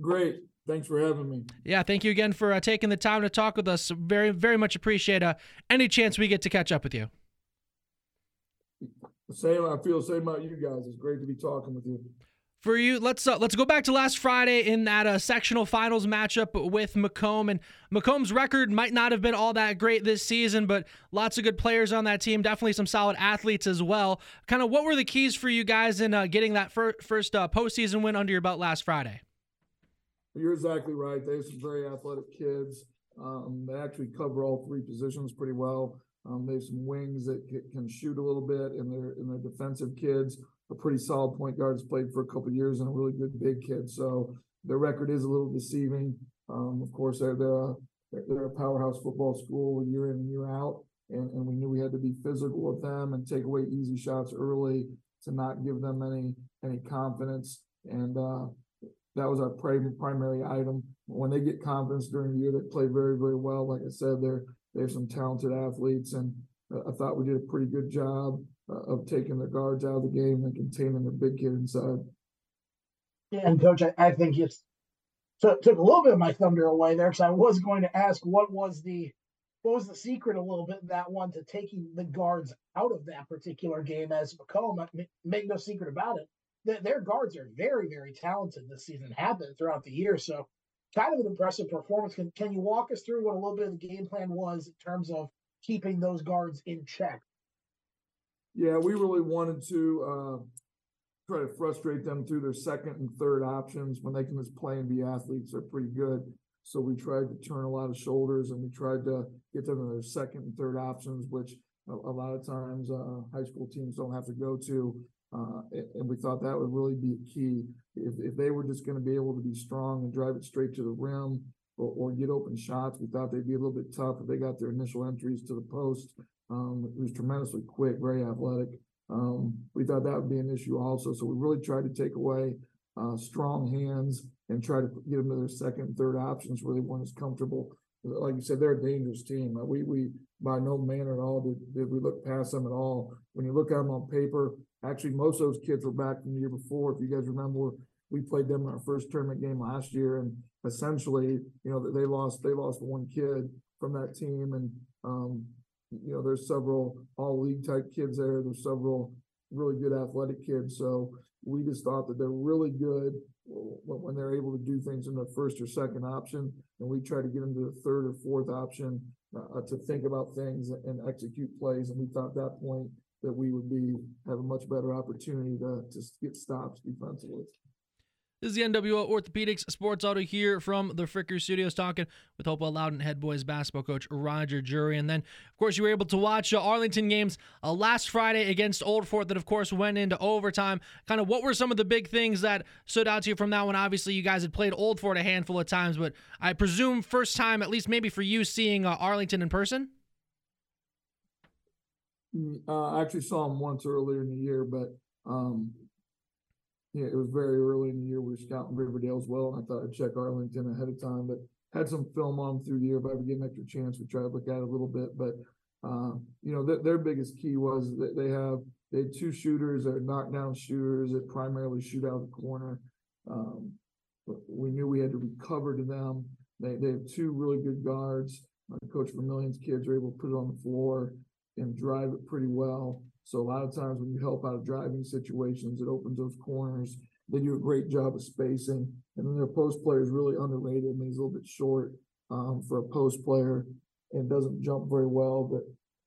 Great. Thanks for having me. Yeah, thank you again for uh, taking the time to talk with us. Very, very much appreciate uh, any chance we get to catch up with you. same, I feel the same about you guys. It's great to be talking with you for you. Let's uh, let's go back to last Friday in that uh, sectional finals matchup with McComb. And McComb's record might not have been all that great this season, but lots of good players on that team. Definitely some solid athletes as well. Kind of what were the keys for you guys in uh, getting that fir- first uh, postseason win under your belt last Friday? You're exactly right. They have some very athletic kids. Um, they actually cover all three positions pretty well. Um, they have some wings that can shoot a little bit, and they're and they're defensive kids a pretty solid point guard, has played for a couple years, and a really good big kid. So their record is a little deceiving. Um, of course, they're they're a, they're a powerhouse football school year in and year out, and, and we knew we had to be physical with them and take away easy shots early to not give them any any confidence. And uh, that was our primary item. When they get confidence during the year, they play very very well. Like I said, they're they have some talented athletes, and I thought we did a pretty good job uh, of taking the guards out of the game and containing the big kid inside. Yeah, and coach, I, I think it's took took a little bit of my thunder away there because I was going to ask what was the what was the secret a little bit that one to taking the guards out of that particular game as McComb. Make no secret about it, their, their guards are very very talented this season, have been throughout the year. So kind of an impressive performance. Can can you walk us through what a little bit of the game plan was in terms of keeping those guards in check? Yeah, we really wanted to uh, try to frustrate them through their second and third options when they can just play and be athletes. They're pretty good. So we tried to turn a lot of shoulders and we tried to get them to their second and third options, which a, a lot of times uh, high school teams don't have to go to. Uh, and we thought that would really be key. If, if they were just going to be able to be strong and drive it straight to the rim or, or, get open shots, we thought they'd be a little bit tough if they got their initial entries to the post. Um, was tremendously quick, very athletic. Um, we thought that would be an issue also. So we really tried to take away uh, strong hands and try to get them to their second, and third options where they weren't as comfortable. Like you said, they're a dangerous team. Uh, we we by no manner at all did, did we look past them at all. When you look at them on paper, actually most of those kids were back from the year before. If you guys remember, we played them in our first tournament game last year, and essentially, you know, they lost they lost one kid from that team, and um, you know, there's several all league type kids there. There's several really good athletic kids. So we just thought that they're really good when they're able to do things in the first or second option. And we try to get them to the third or fourth option uh, to think about things and execute plays. And we thought at that point that we would be have a much better opportunity to, to get stops defensively. This is the NWO Orthopedics Sports Huddle here from the Fricker Studios, talking with Hopewell Loudon head boys basketball coach Roger Jury. And then, of course, you were able to watch uh, Arlington games uh, last Friday against Old Fort that, of course, went into overtime. Kind of what were some of the big things that stood out to you from that one? Obviously, you guys had played Old Fort a handful of times, but I presume first time, at least maybe for you, seeing uh, Arlington in person? Mm, uh, I actually saw them once earlier in the year, but um, yeah, it was very early in the year. We were scouting Riverdale as well. And I thought I'd check Arlington ahead of time, but had some film on through the year. If I ever get an extra chance, we try to look at it a little bit. But uh, you know, th- their biggest key was that they have they had two shooters that are knockdown shooters that primarily shoot out of the corner. Um, we knew we had to recover to them. They they have two really good guards. Coach Vermillion's kids are able to put it on the floor and drive it pretty well. So a lot of times when you help out of driving situations, it opens those corners. They do a great job of spacing, and then their post player is really underrated. I mean, he's a little bit short um, for a post player and doesn't jump very well, but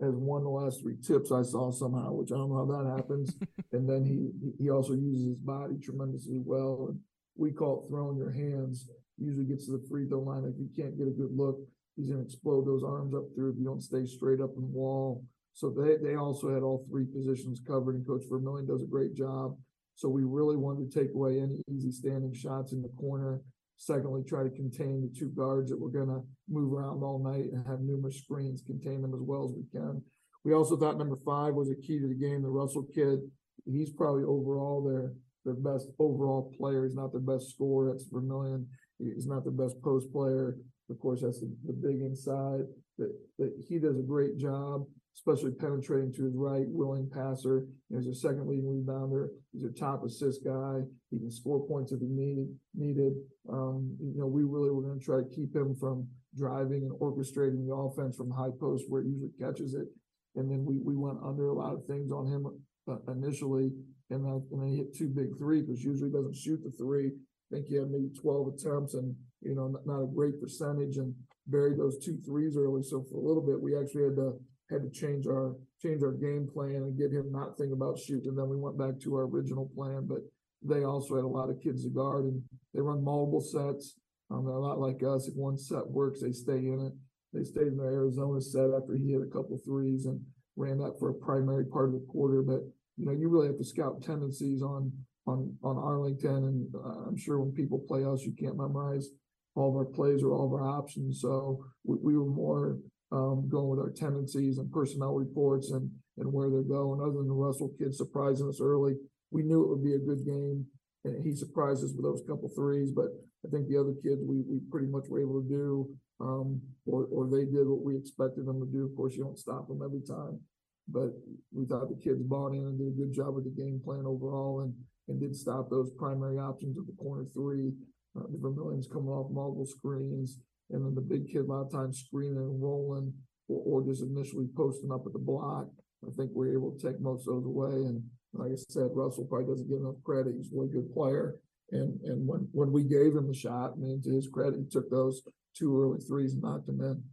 has won the last three tips I saw somehow, which I don't know how that happens. and then he he also uses his body tremendously well. And we call it throwing your hands. Usually gets to the free throw line. If you can't get a good look, he's gonna explode those arms up through if you don't stay straight up in the wall So they, they also had all three positions covered and Coach Vermillion does a great job. So we really wanted to take away any easy standing shots in the corner. Secondly, try to contain the two guards that were gonna move around all night and have numerous screens, contain them as well as we can. We also thought number five was a key to the game, the Russell kid. He's probably overall their, their best overall player. He's not their best scorer. That's Vermillion. He's not the best post player. Of course, that's the, the big inside that, that he does a great job, especially penetrating to his right, willing passer. He's a second leading rebounder. He's a top assist guy. He can score points if he need, needed. Um, you know, we really were going to try to keep him from driving and orchestrating the offense from high post where he usually catches it. And then we, we went under a lot of things on him uh, initially. And then, and then he hit two big threes, which usually doesn't shoot the three. I think he had maybe 12 attempts and, you know, not, not a great percentage and buried those two threes early. So for a little bit, we actually had to, had to change our, change our game plan and get him not think about shooting. And then we went back to our original plan, but they also had a lot of kids to guard and they run multiple sets. Um, they're a lot like us. If one set works, they stay in it. They stayed in their Arizona set after he hit a couple threes and ran that for a primary part of the quarter. But you know, you really have to scout tendencies on on on Arlington, and uh, I'm sure when people play us, you can't memorize all of our plays or all of our options. So we, we were more um, going with our tendencies and personnel reports and and where they're going. Other than Russell kid surprising us early, we knew it would be a good game, and he surprised us with those couple threes. But I think the other kids we we pretty much were able to do, um, or or they did what we expected them to do. Of course, you don't stop them every time, but we thought the kids bought in and did a good job with the game plan overall, and and did stop those primary options of the corner three. Uh, the Vermillions coming off multiple screens, and then the big kid a lot of times screening and rolling, or, or just initially posting up at the block. I think we're able to take most of those away. And like I said, Russell probably doesn't get enough credit. He's a really good player. And and when when we gave him the shot, I mean, to his credit, he took those two early threes and knocked them in.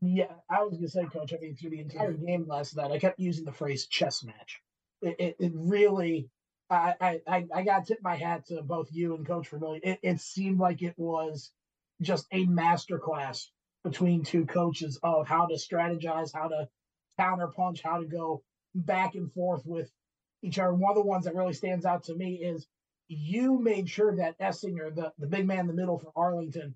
Yeah, I was gonna say, Coach. I mean, through the entire game last night, I kept using the phrase "chess match." It, it, it really, I, I, I got to tip my hat to both you and Coach Vermillion. It, it seemed like it was just a masterclass between two coaches of how to strategize, how to counter punch, how to go back and forth with each other. One of the ones that really stands out to me is you made sure that Essinger, the, the big man in the middle for Arlington,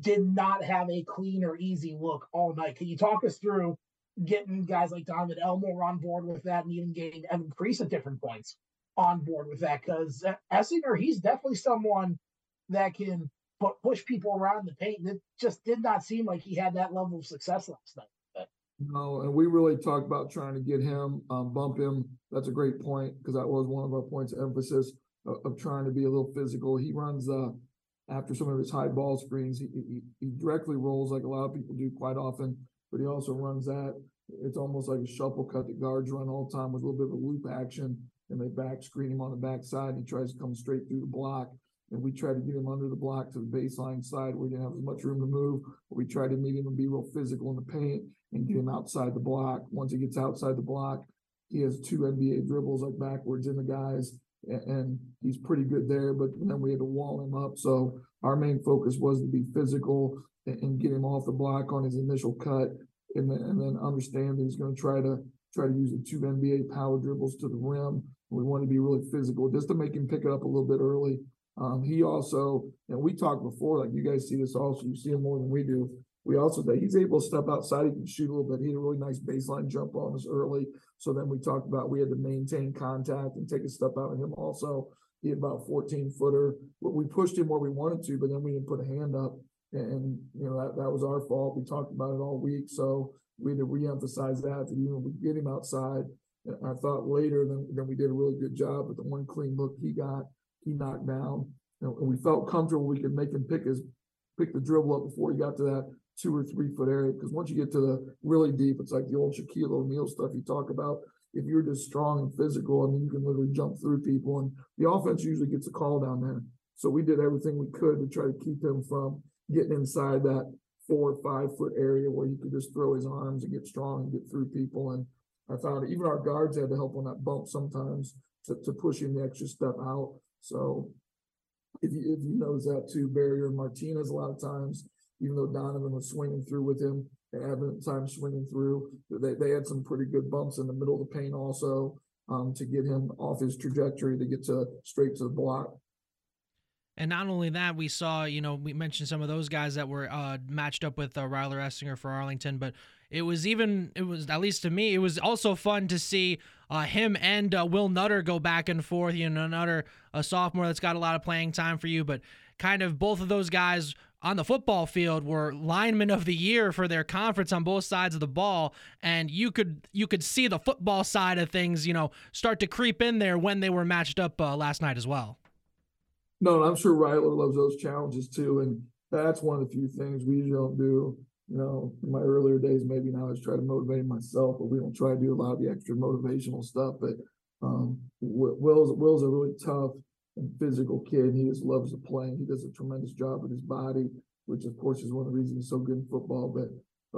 did not have a clean or easy look all night. Can you talk us through getting guys like Donovan Elmore on board with that and even getting Evan Priest at different points on board with that? Because Essinger, he's definitely someone that can put, push people around the paint. It just did not seem like he had that level of success last night. No, and we really talked about trying to get him, um, bump him. That's a great point because that was one of our points of emphasis of, of trying to be a little physical. He runs uh, after some of his high ball screens. He, he, he directly rolls like a lot of people do quite often, but he also runs that. It's almost like a shuffle cut that guards run all the time with a little bit of a loop action, and they back screen him on the backside. He tries to come straight through the block and we tried to get him under the block to the baseline side he didn't have as much room to move. We tried to meet him and be real physical in the paint and get him outside the block. Once he gets outside the block, he has two NBA dribbles like backwards in the guys, and, he's pretty good there. But then we had to wall him up. So our main focus was to be physical and, and get him off the block on his initial cut, and then and then understand that he's going to try to try to use the two NBA power dribbles to the rim. We want to be really physical just to make him pick it up a little bit early um, he also, and we talked before, like you guys see this also, you see him more than we do. We also that he's able to step outside, he can shoot a little bit. He had a really nice baseline jump on us early. So then we talked about we had to maintain contact and take a step out of him also. He had about 14 footer. We pushed him where we wanted to, but then we didn't put a hand up. And, you know, that, that was our fault. We talked about it all week. So we had to reemphasize that, that even we get him outside. I thought later then, then we did a really good job, but the one clean look he got, he knocked down. And we felt comfortable we could make him pick his pick the dribble up before he got to that two or three foot area. Because once you get to the really deep, it's like the old Shaquille O'Neal stuff you talk about. If you're just strong and physical, I mean, you can literally jump through people, and the offense usually gets a call down there. So we did everything we could to try to keep him from getting inside that four or five foot area where he could just throw his arms and get strong and get through people. And I found even our guards had to help on that bump sometimes to, to push him the extra step out. So if you, if you notice that too, Barrier Martinez a lot of times, even though Donovan was swinging through with him, and having time swinging through. They, they had some pretty good bumps in the middle of the paint also um, to get him off his trajectory to get to straight to the block. And not only that, we saw, you know, we mentioned some of those guys that were uh, matched up with uh, Ryler Essinger for Arlington, but it was even, it was, at least to me, it was also fun to see uh, him and uh, Will Nutter go back and forth. You know, Nutter, a sophomore that's got a lot of playing time for you, but kind of both of those guys on the football field were linemen of the year for their conference on both sides of the ball and you could you could see the football side of things you know start to creep in there when they were matched up uh, last night as well no, I'm sure Ryler loves those challenges too, and that's one of the few things we usually don't do. You know, in my earlier days, maybe now I was try to motivate myself, but we don't try to do a lot of the extra motivational stuff. But um, Will's Will's a really tough and physical kid. He just loves to play. He does a tremendous job with his body, which of course is one of the reasons he's so good in football. But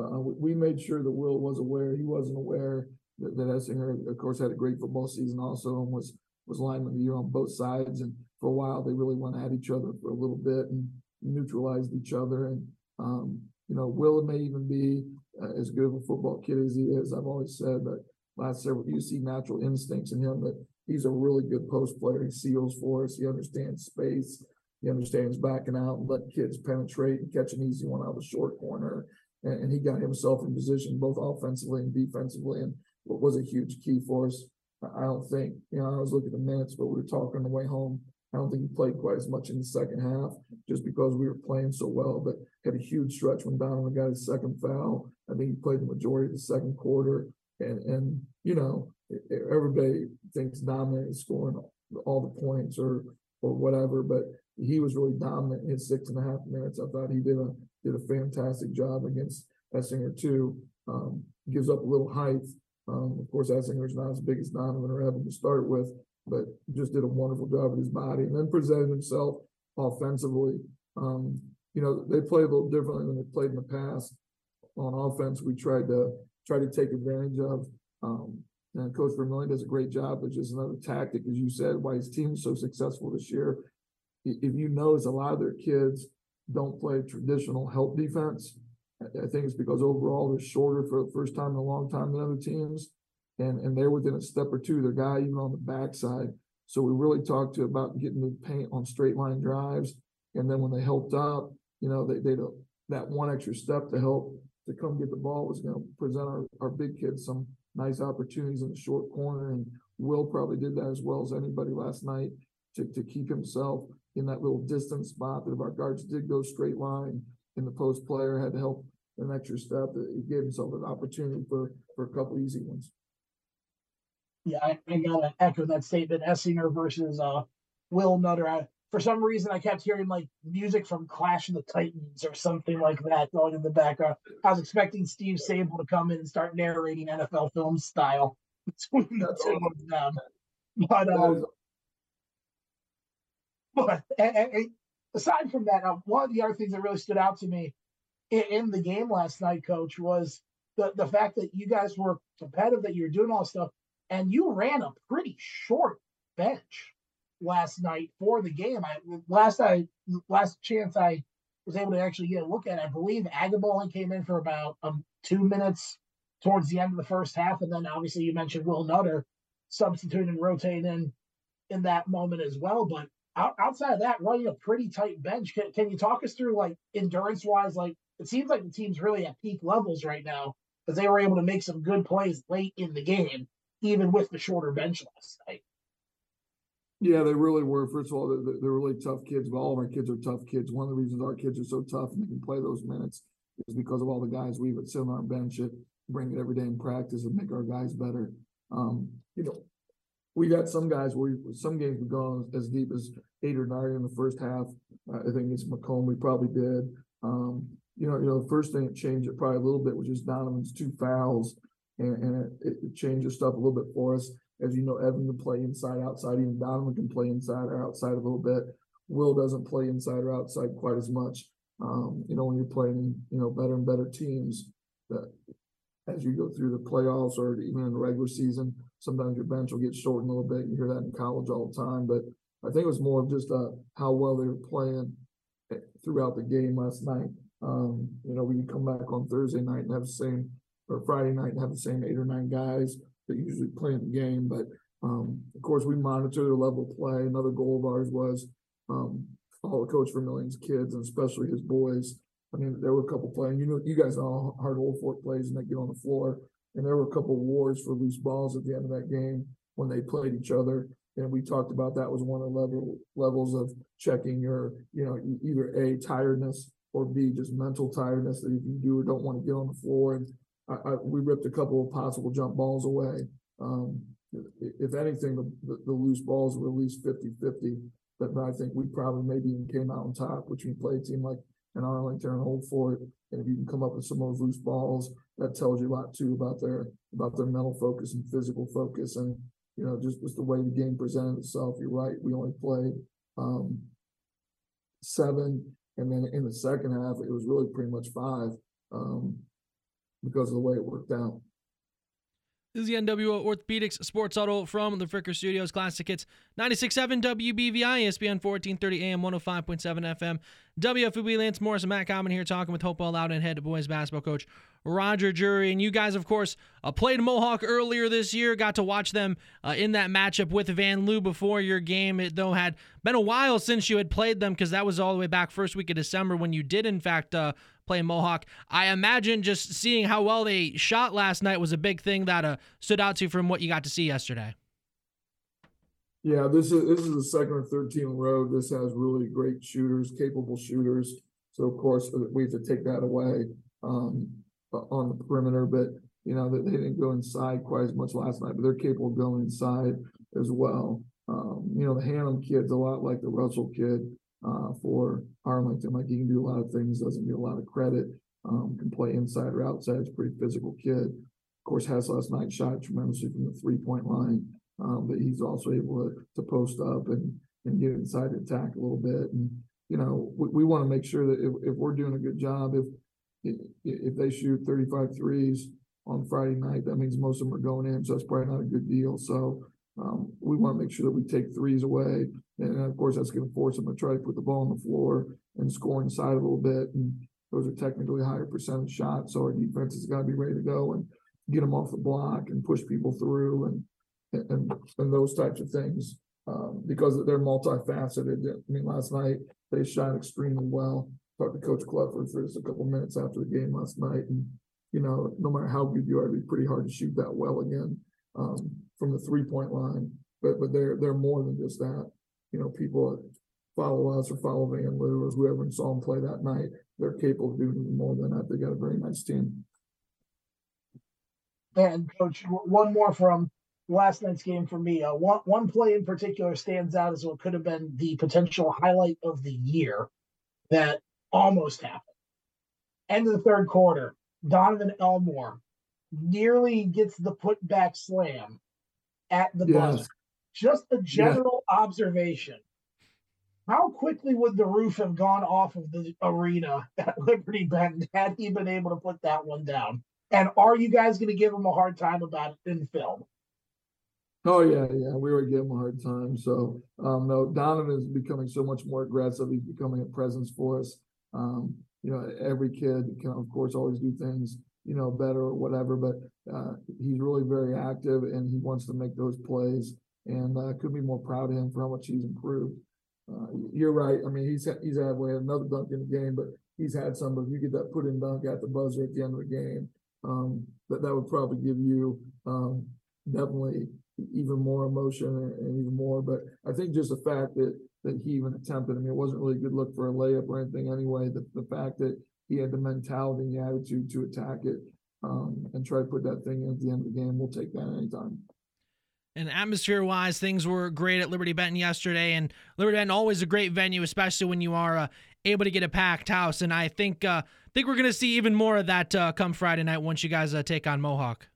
uh, we made sure that Will was aware. He wasn't aware that, that Essinger, of course, had a great football season also and was was lineman of the year on both sides. And for a while, they really went at each other for a little bit and neutralized each other. And, um, you know, Will may even be uh, as good of a football kid as he is. I've always said that last several, you see natural instincts in him that he's a really good post player. He seals for us. He understands space. He understands backing out and letting kids penetrate and catch an easy one out of the short corner. And, and he got himself in position both offensively and defensively. And what was a huge key for us I don't think, you know, I was looking at the minutes, but we were talking on the way home. I don't think he played quite as much in the second half just because we were playing so well, but had a huge stretch when Donovan got his second foul. I think he played the majority of the second quarter. And, and you know, everybody thinks dominant is scoring all the points or or whatever, but he was really dominant in his six and a half minutes. I thought he did a did a fantastic job against Essinger too. Um, gives up a little height, um, of course, Essinger's not as big as Donovan or Evan to start with, but just did a wonderful job with his body and then presented himself offensively. Um, you know, they play a little differently than they played in the past. On offense, we tried to try to take advantage of. Um, and Coach Vermillion does a great job, but just another tactic, as you said, why his team is so successful this year. If you notice, a lot of their kids don't play traditional help defense. I think it's because overall they're shorter for the first time in a long time than other teams. And, and they're within a step or two, their guy even on the backside. So we really talked to about getting the paint on straight line drives. And then when they helped up, you know, they, they that one extra step to help to come get the ball was going to present our, our big kids some nice opportunities in the short corner. And Will probably did that as well as anybody last night to, to keep himself in that little distance spot that if our guards did go straight line and the post player had to help an extra step. that He gave himself an opportunity for, for a couple easy ones. Yeah, I, I gotta echo that statement. Essinger versus uh, Will Nutter. I, for some reason, I kept hearing like music from Clash of the Titans or something like that going in the background. I was expecting Steve Sabol to come in and start narrating NFL film style between the two of them. But um, but and, and, aside from that, uh, one of the other things that really stood out to me in, in, the game last night, Coach, was the the fact that you guys were competitive, that you were doing all this stuff, and you ran a pretty short bench last night for the game. I last I last chance I was able to actually get a look at, I believe Agabowling came in for about um, two minutes towards the end of the first half, and then obviously you mentioned Will Nutter substituting and rotating in in that moment as well. But outside of that, running a pretty tight bench, can, can you talk us through like endurance wise? Like it seems like the team's really at peak levels right now because they were able to make some good plays late in the game, even with the shorter bench last night. Yeah, they really were. First of all, they're, they're really tough kids, but all of our kids are tough kids. One of the reasons our kids are so tough and they can play those minutes is because of all the guys we would sit on our bench that bring it every day in practice and make our guys better. Um, you know, we got some guys where we, some games we've gone as deep as eight or nine in the first half. Uh, I think it's McComb we probably did. Um, you know, you know, the first thing that changed it probably a little bit was just Donovan's two fouls, and, and it, it changed the stuff a little bit for us. As you know, Evan can play inside, outside. Even Donovan can play inside or outside a little bit. Will doesn't play inside or outside quite as much. Um, you know, when you're playing, you know, better and better teams, that as you go through the playoffs or even in the regular season, sometimes your bench will get shortened a little bit. You hear that in college all the time, but I think it was more of just uh, how well they were playing eh, throughout the game last night. Um, you know, we can come back on Thursday night and have the same, or Friday night and have the same eight or nine guys that usually play in the game. But um, of course, we monitor their level of play. Another goal of ours was um, follow Coach Vermillion's kids and especially his boys. I mean, there were a couple playing. You know, you guys know how hard Old Fort plays and they get on the floor. And there were a couple wars for loose balls at the end of that game when they played each other. And we talked about that was one of the level levels of checking your, you know, either a tiredness or b just mental tiredness that you do or don't want to get on the floor. And I, I, we ripped a couple of possible jump balls away. Um, if anything, the, the, loose balls were at least 50 50. But I think we probably maybe even came out on top, which we played a team like an Arlington and Old Fort. And if you can come up with some of those loose balls, that tells you a lot too about their about their mental focus and physical focus and you know just just the way the game presented itself. You're right. We only played um, seven, and then in the second half it was really pretty much five um, because of the way it worked out. This is the NWO Orthopedics Sports Huddle from the Fricker Studios. Classic Hits 96.7 WBVI, ESPN 1430 AM, 105.7 FM. WFOB Lance Morris and Matt Common here talking with Hopewell Loudon head boys basketball coach Roger Jury. And you guys, of course, uh, played Mohawk earlier this year. Got to watch them uh, in that matchup with Vanlue before your game. It, though, had been a while since you had played them because that was all the way back first week of December when you did, in fact, uh, play Mohawk. I imagine just seeing how well they shot last night was a big thing that uh, stood out to you from what you got to see yesterday. Yeah, this is this is the second or third team a row. This has really great shooters, capable shooters. So of course uh, we have to take that away um, on the perimeter. But you know they, they didn't go inside quite as much last night, but they're capable of going inside as well. Um, you know the Hannum kid's a lot like the Russell kid uh, for Arlington. Like he can do a lot of things, doesn't get a lot of credit. Um, can play inside or outside. He's a pretty physical kid. Of course, has last night shot tremendously from the three point line. Um, but he's also able to, to post up and, and get inside the attack a little bit. And, you know, we, we want to make sure that if, if we're doing a good job, if, if, if they shoot 35 threes on Friday night, that means most of them are going in. So that's probably not a good deal. So, um, we want to make sure that we take threes away. And of course, that's going to force them to try to put the ball on the floor and score inside a little bit. And those are technically higher percentage shots. So our defense has got to be ready to go and get them off the block and push people through and, and, and those types of things. Um, because they're multifaceted. I mean, last night they shot extremely well. Talked to Coach Clufford for just a couple minutes after the game last night, and you know, no matter how good you are, it'd be pretty hard to shoot that well again um, from the three point line. But but they're they're more than just that. You know, people that follow us or follow Vanlue or whoever and saw them play that night, they're capable of doing more than that. They got a very nice team. And coach, one more from last night's game for me. Uh, one one play in particular stands out as what could have been the potential highlight of the year that almost happened. End of the third quarter, Donovan Elmore nearly gets the putback slam at the Yes. buzzer. Just a general observation. How quickly would the roof have gone off of the arena at Liberty Benton had he been able to put that one down? And are you guys going to give him a hard time about it in film? Oh yeah, yeah, we were giving him a hard time. So um, no, Donovan is becoming so much more aggressive. He's becoming a presence for us. Um, you know, every kid can of course always do things you know better or whatever, but uh, he's really very active and he wants to make those plays. And uh, could be more proud of him for how much he's improved. Uh, you're right. I mean, he's he's had we had another dunk in the game, but he's had some. But if you get that put in dunk at the buzzer at the end of the game, um, that that would probably give you um, definitely even more emotion and, and even more. But I think just the fact that that he even attempted. I mean, it wasn't really a good look for a layup or anything anyway. The the fact that he had the mentality and the attitude to attack it um, and try to put that thing in at the end of the game, we'll take that anytime. And atmosphere wise, things were great at Liberty Benton yesterday. And Liberty Benton always a great venue, especially when you are uh, able to get a packed house. And I think uh, think we're going to see even more of that uh, come Friday night once you guys uh, take on Mohawk.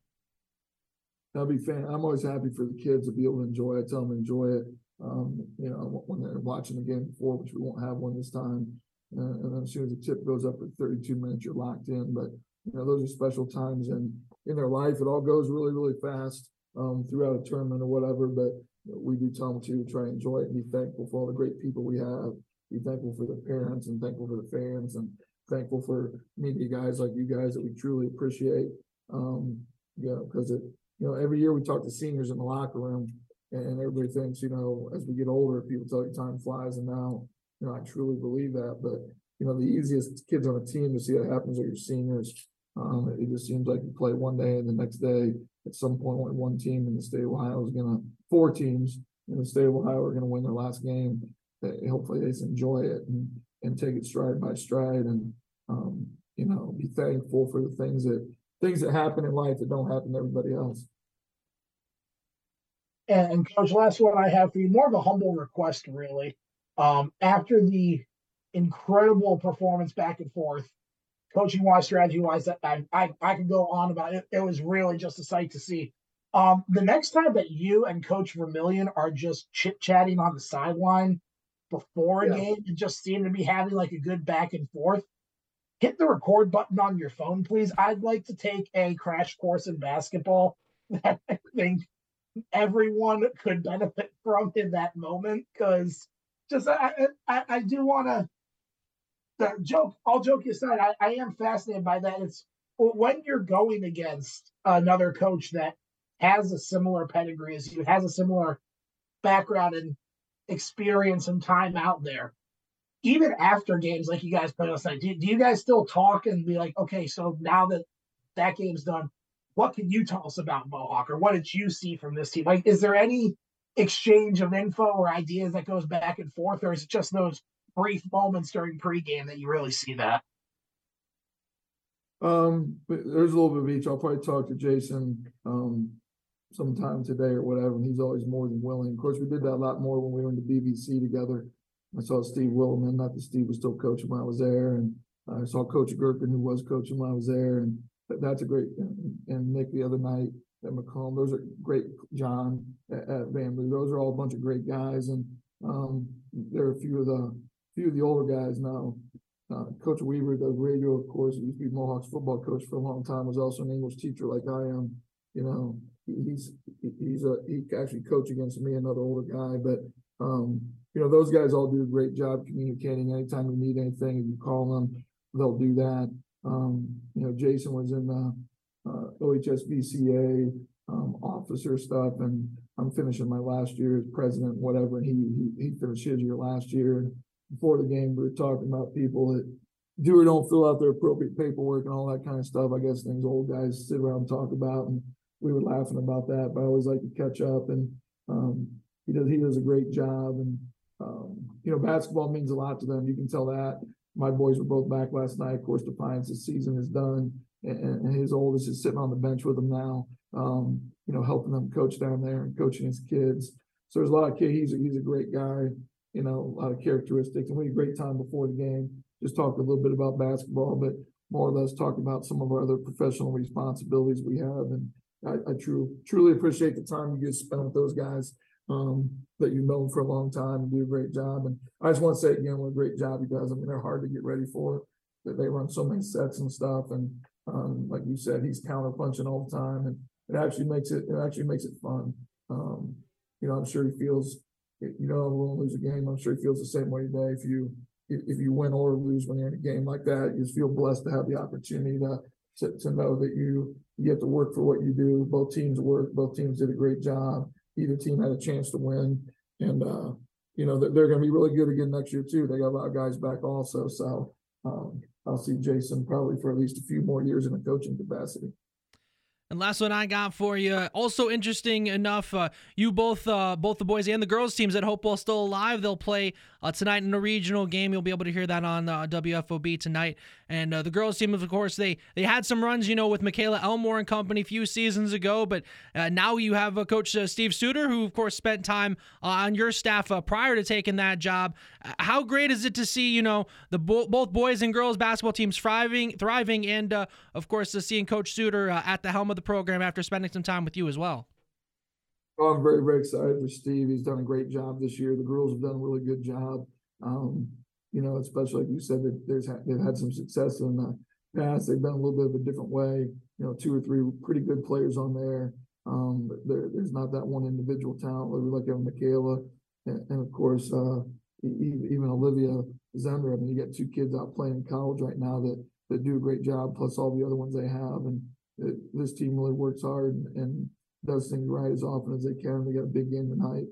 That'll be fan. I'm always happy for the kids to be able to enjoy it. Tell them enjoy it. Um, you know, when they're watching the game before, which we won't have one this time. Uh, and then as soon as the tip goes up at 32 minutes, you're locked in. But you know, those are special times, and in their life, it all goes really, really fast um, throughout a tournament or whatever. But we do tell them to try and enjoy it and be thankful for all the great people we have. Be thankful for the parents and thankful for the fans and thankful for media guys like you guys that we truly appreciate. Um, you know, because it, you know, every year we talk to seniors in the locker room and everybody thinks, you know, as we get older, people tell you time flies and now, you know, I truly believe that, but you know, the easiest kids on a team to see that happens are your seniors. Um, it just seems like you play one day and the next day, at some one team in the state of Ohio is gonna, four teams in the state of Ohio are gonna win their last game. That hopefully they just enjoy it and, and take it stride by stride and, um, you know, be thankful for the things that, things that happen in life that don't happen to everybody else. And coach, last one I have for you, more of a humble request, really. Um, after the incredible performance back and forth, coaching wise, strategy wise, that I, I I could go on about it. It was really just a sight to see. Um, the next time that you and Coach Vermillion are just chit chatting on the sideline before a Yeah. game and just seem to be having like a good back and forth, hit the record button on your phone, please. I'd like to take a crash course in basketball that I think everyone could benefit from in that moment because just I I, I- I do want to the joke all joke aside I, I am fascinated by that it's when you're going against another coach that has a similar pedigree as you has a similar background and experience and time out there even after games like you guys played last night do, do you guys still talk and be like okay so now that that game's done what can you tell us about Mohawk or what did you see from this team? Like, is there any exchange of info or ideas that goes back and forth, or is it just those brief moments during pregame that you really see that? Um, there's a little bit of each. I'll probably talk to Jason, um, sometime today or whatever, and he's always more than willing. Of course, we did that a lot more when we were in the BBC together. I saw Steve Williman, not that Steve was still coaching when I was there, and I saw Coach Gherkin, who was coaching when I was there, and that's a great, and Nick the other night at McComb, those are great, John at, at Vanlue, those are all a bunch of great guys, and, um, there are a few of the, few of the older guys now. Uh, Coach Weaver does radio, of course, he used to be Mohawks football coach for a long time, was also an English teacher like I am, you know, he- he's, he- he's a, he actually coached against me, another older guy, but, um, you know, those guys all do a great job communicating. Anytime you need anything, if you call them, they'll do that. Um, you know, Jason was in the, uh, OHSBCA, um, officer stuff, and I'm finishing my last year as president, whatever, and he, he, he finished his year last year. And Before the game, we were talking about people that do or don't fill out their appropriate paperwork and all that kind of stuff. I guess things old guys sit around and talk about, and we were laughing about that, but I always like to catch up and, um, he does, he does a great job and, um, you know, basketball means a lot to them. You can tell that. My boys were both back last night. Of course, Defiance's season is done and, and his oldest is sitting on the bench with him now. Um, you know, helping them coach down there and coaching his kids. So there's a lot of kid. He's a, he's a great guy. You know, a lot of characteristics, and we had a great time before the game. Just talked a little bit about basketball, but more or less talk about some of our other professional responsibilities we have. And I, I truly truly appreciate the time you guys spent with those guys um, that you've known for a long time and do a great job. And I just want to say again, what a great job he does. I mean, they're hard to get ready for. That they run so many sets and stuff, and um, like you said, he's counter punching all the time, and it actually makes it it actually makes it fun. Um, you know, I'm sure he feels. You know, we'll lose a game. I'm sure he feels the same way today. If you if, if you win or lose when you're in a game like that, you just feel blessed to have the opportunity to to, to know that you you have to work for what you do. Both teams work. Both teams did a great job. Either team had a chance to win, and uh, you know they're, they're going to be really good again next year too. They got a lot of guys back also, so um, I'll see Jason probably for at least a few more years in a coaching capacity. And last one I got for you. Also interesting enough, uh, you both, uh, both the boys and the girls teams at Hopewell still alive. They'll play uh, tonight in a regional game. You'll be able to hear that on uh, WFOB tonight. And uh, the girls team, of course, they they had some runs, you know, with Michaela Elmore and company a few seasons ago. But uh, now you have uh, Coach Steve Suter, who of course spent time on your staff prior to taking that job. How great is it to see, you know, the bo- both boys and girls basketball teams thriving, thriving, and of course, seeing Coach Suter at the helm of the program after spending some time with you as well. Oh, I'm very, very excited for Steve. He's done a great job this year. The girls have done a really good job. Um, you know, especially like you said, that there's they've had some success in the past. They've been a little bit of a different way. You know, two or three pretty good players on there. Um, there, there's not that one individual talent. like We look at Michaela, and, and of course, uh, even Olivia Zender. I mean, you got two kids out playing in college right now that that do a great job, plus all the other ones they have. And it, this team really works hard and, and, does things right as often as they can. They got a big game tonight.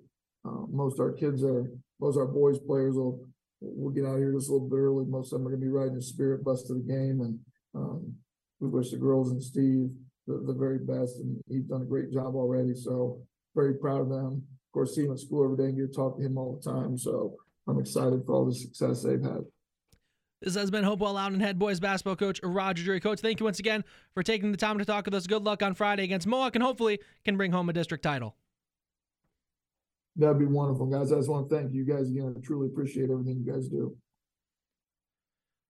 Uh, most our kids are, most our boys players will will get out here just a little bit early. Most of them are going to be riding the spirit bus to the game, and um, we wish the girls and Steve the, the very best, and he's done a great job already. So very proud of them. Of course, see him at school every day and get to talk to him all the time. So I'm excited for all the success they've had. This has been Hopewell Loudon head boys basketball coach Roger Drury. Coach, thank you once again for taking the time to talk with us. Good luck on Friday against Mohawk, and hopefully can bring home a district title. That'd be wonderful, guys. I just want to thank you guys again. I truly appreciate everything you guys do.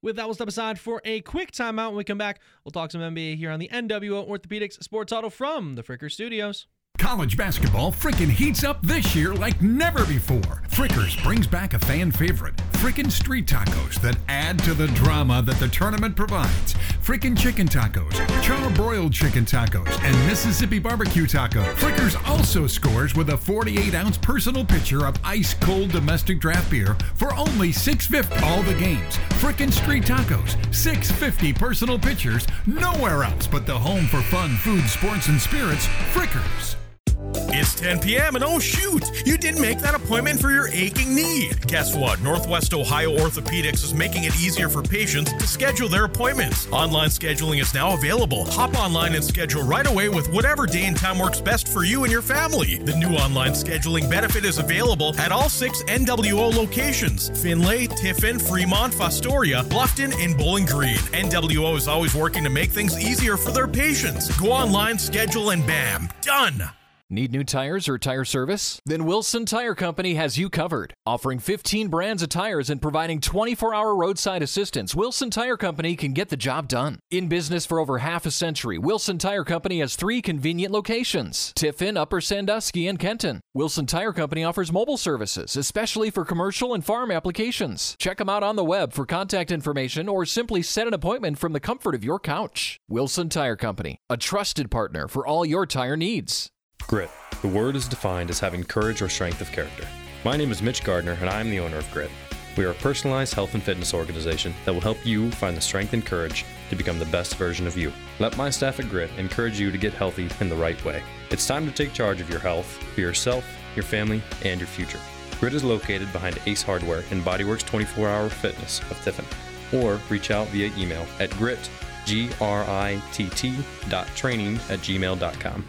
With that, we'll step aside for a quick timeout. When we come back, we'll talk some NBA here on the NWO Orthopedics Sports Huddle from the Fricker Studios. College basketball frickin' heats up this year like never before. Frickers brings back a fan favorite, frickin' street tacos that add to the drama that the tournament provides. Frickin' chicken tacos, charbroiled chicken tacos, and Mississippi barbecue taco. Frickers also scores with a 48 ounce personal pitcher of ice cold domestic draft beer for only $6.50 all the games. Frickin' street tacos, $6.50 personal pitchers, nowhere else but the home for fun, food, sports, and spirits, Frickers. It's 10 p.m. and oh shoot, you didn't make that appointment for your aching knee. Guess what? Northwest Ohio Orthopedics is making it easier for patients to schedule their appointments. Online scheduling is now available. Hop online and schedule right away with whatever day and time works best for you and your family. The new online scheduling benefit is available at all six NWO locations Findlay, Tiffin, Fremont, Fostoria, Bluffton, and Bowling Green. NWO is always working to make things easier for their patients. Go online, schedule, and bam, done. Need new tires or tire service? Then Wilson Tire Company has you covered. Offering 15 brands of tires and providing 24 hour roadside assistance, Wilson Tire Company can get the job done. In business for over half a century, Wilson Tire Company has three convenient locations Tiffin, Upper Sandusky, and Kenton. Wilson Tire Company offers mobile services, especially for commercial and farm applications. Check them out on the web for contact information or simply set an appointment from the comfort of your couch. Wilson Tire Company, a trusted partner for all your tire needs. Grit. The word is defined as having courage or strength of character. My name is Mitch Gardner, and I am the owner of Grit. We are a personalized health and fitness organization that will help you find the strength and courage to become the best version of you. Let my staff at Grit encourage you to get healthy in the right way. It's time to take charge of your health for yourself, your family, and your future. Grit is located behind Ace Hardware and Bodyworks 24 Hour Fitness of Tiffin. Or reach out via email at grit, G R I T T, dot training at gmail.com.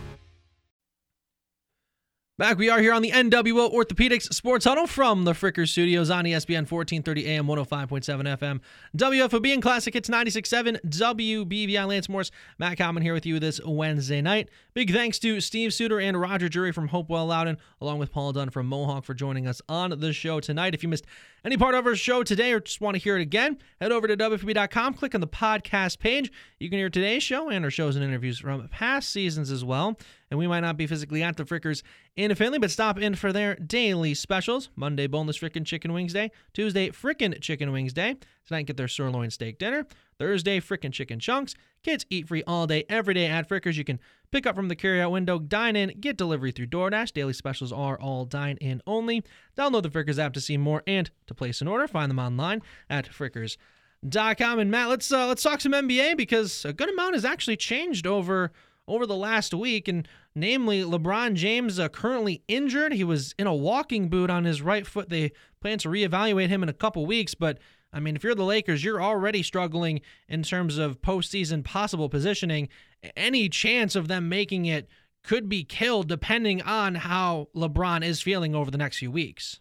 Back we are here on the NWO Orthopedics Sports Huddle from the Fricker Studios on ESPN 1430 AM 105.7 FM WFOB and Classic Hits 96.7 WBVI Lance Morris. Matt Common here with you this Wednesday night. Big thanks to Steve Suter and Roger Drury from Hopewell Loudon, along with Paul Dunn from Mohawk for joining us on the show tonight. If you missed any part of our show today or just want to hear it again, head over to WFOB.com, click on the podcast page. You can hear today's show and our shows and interviews from past seasons as well. And we might not be physically at the Frickers in Findlay, but stop in for their daily specials. Monday, boneless frickin' chicken wings day. Tuesday, frickin' chicken wings day. Tonight, get their sirloin steak dinner. Thursday, frickin' chicken chunks. Kids eat free all day, every day at Frickers. You can pick up from the carryout window, dine in, get delivery through DoorDash. Daily specials are all dine in only. Download the Frickers app to see more and to place an order. Find them online at frickers.com. And Matt, let's uh, let's talk some NBA because a good amount has actually changed over over the last week, and namely LeBron James uh, currently injured. He was in a walking boot on his right foot. They plan to reevaluate him in a couple weeks, but I mean, if you're the Lakers, you're already struggling in terms of postseason possible positioning. Any chance of them making it could be killed depending on how LeBron is feeling over the next few weeks.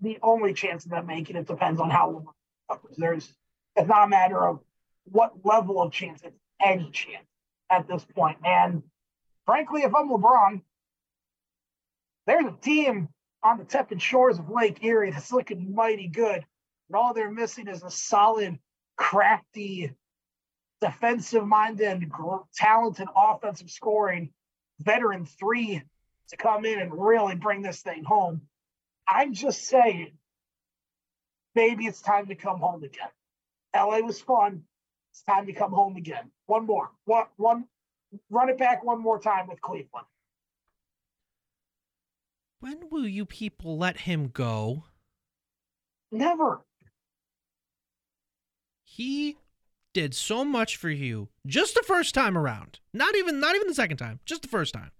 The only chance of them making it depends on how LeBron There's it's not a matter of what level of chance, it's any chance at this point. And frankly, if I'm LeBron, there's a team on the tepid shores of Lake Erie that's looking mighty good. And all they're missing is a solid, crafty, defensive minded, and talented offensive scoring veteran three to come in and really bring this thing home. I'm just saying, maybe it's time to come home again. LA was fun. It's time to come home again. One more. One, one, run it back one more time with Cleveland. When will you people let him go? Never. He did so much for you just the first time around. Not even not even the second time, just the first time.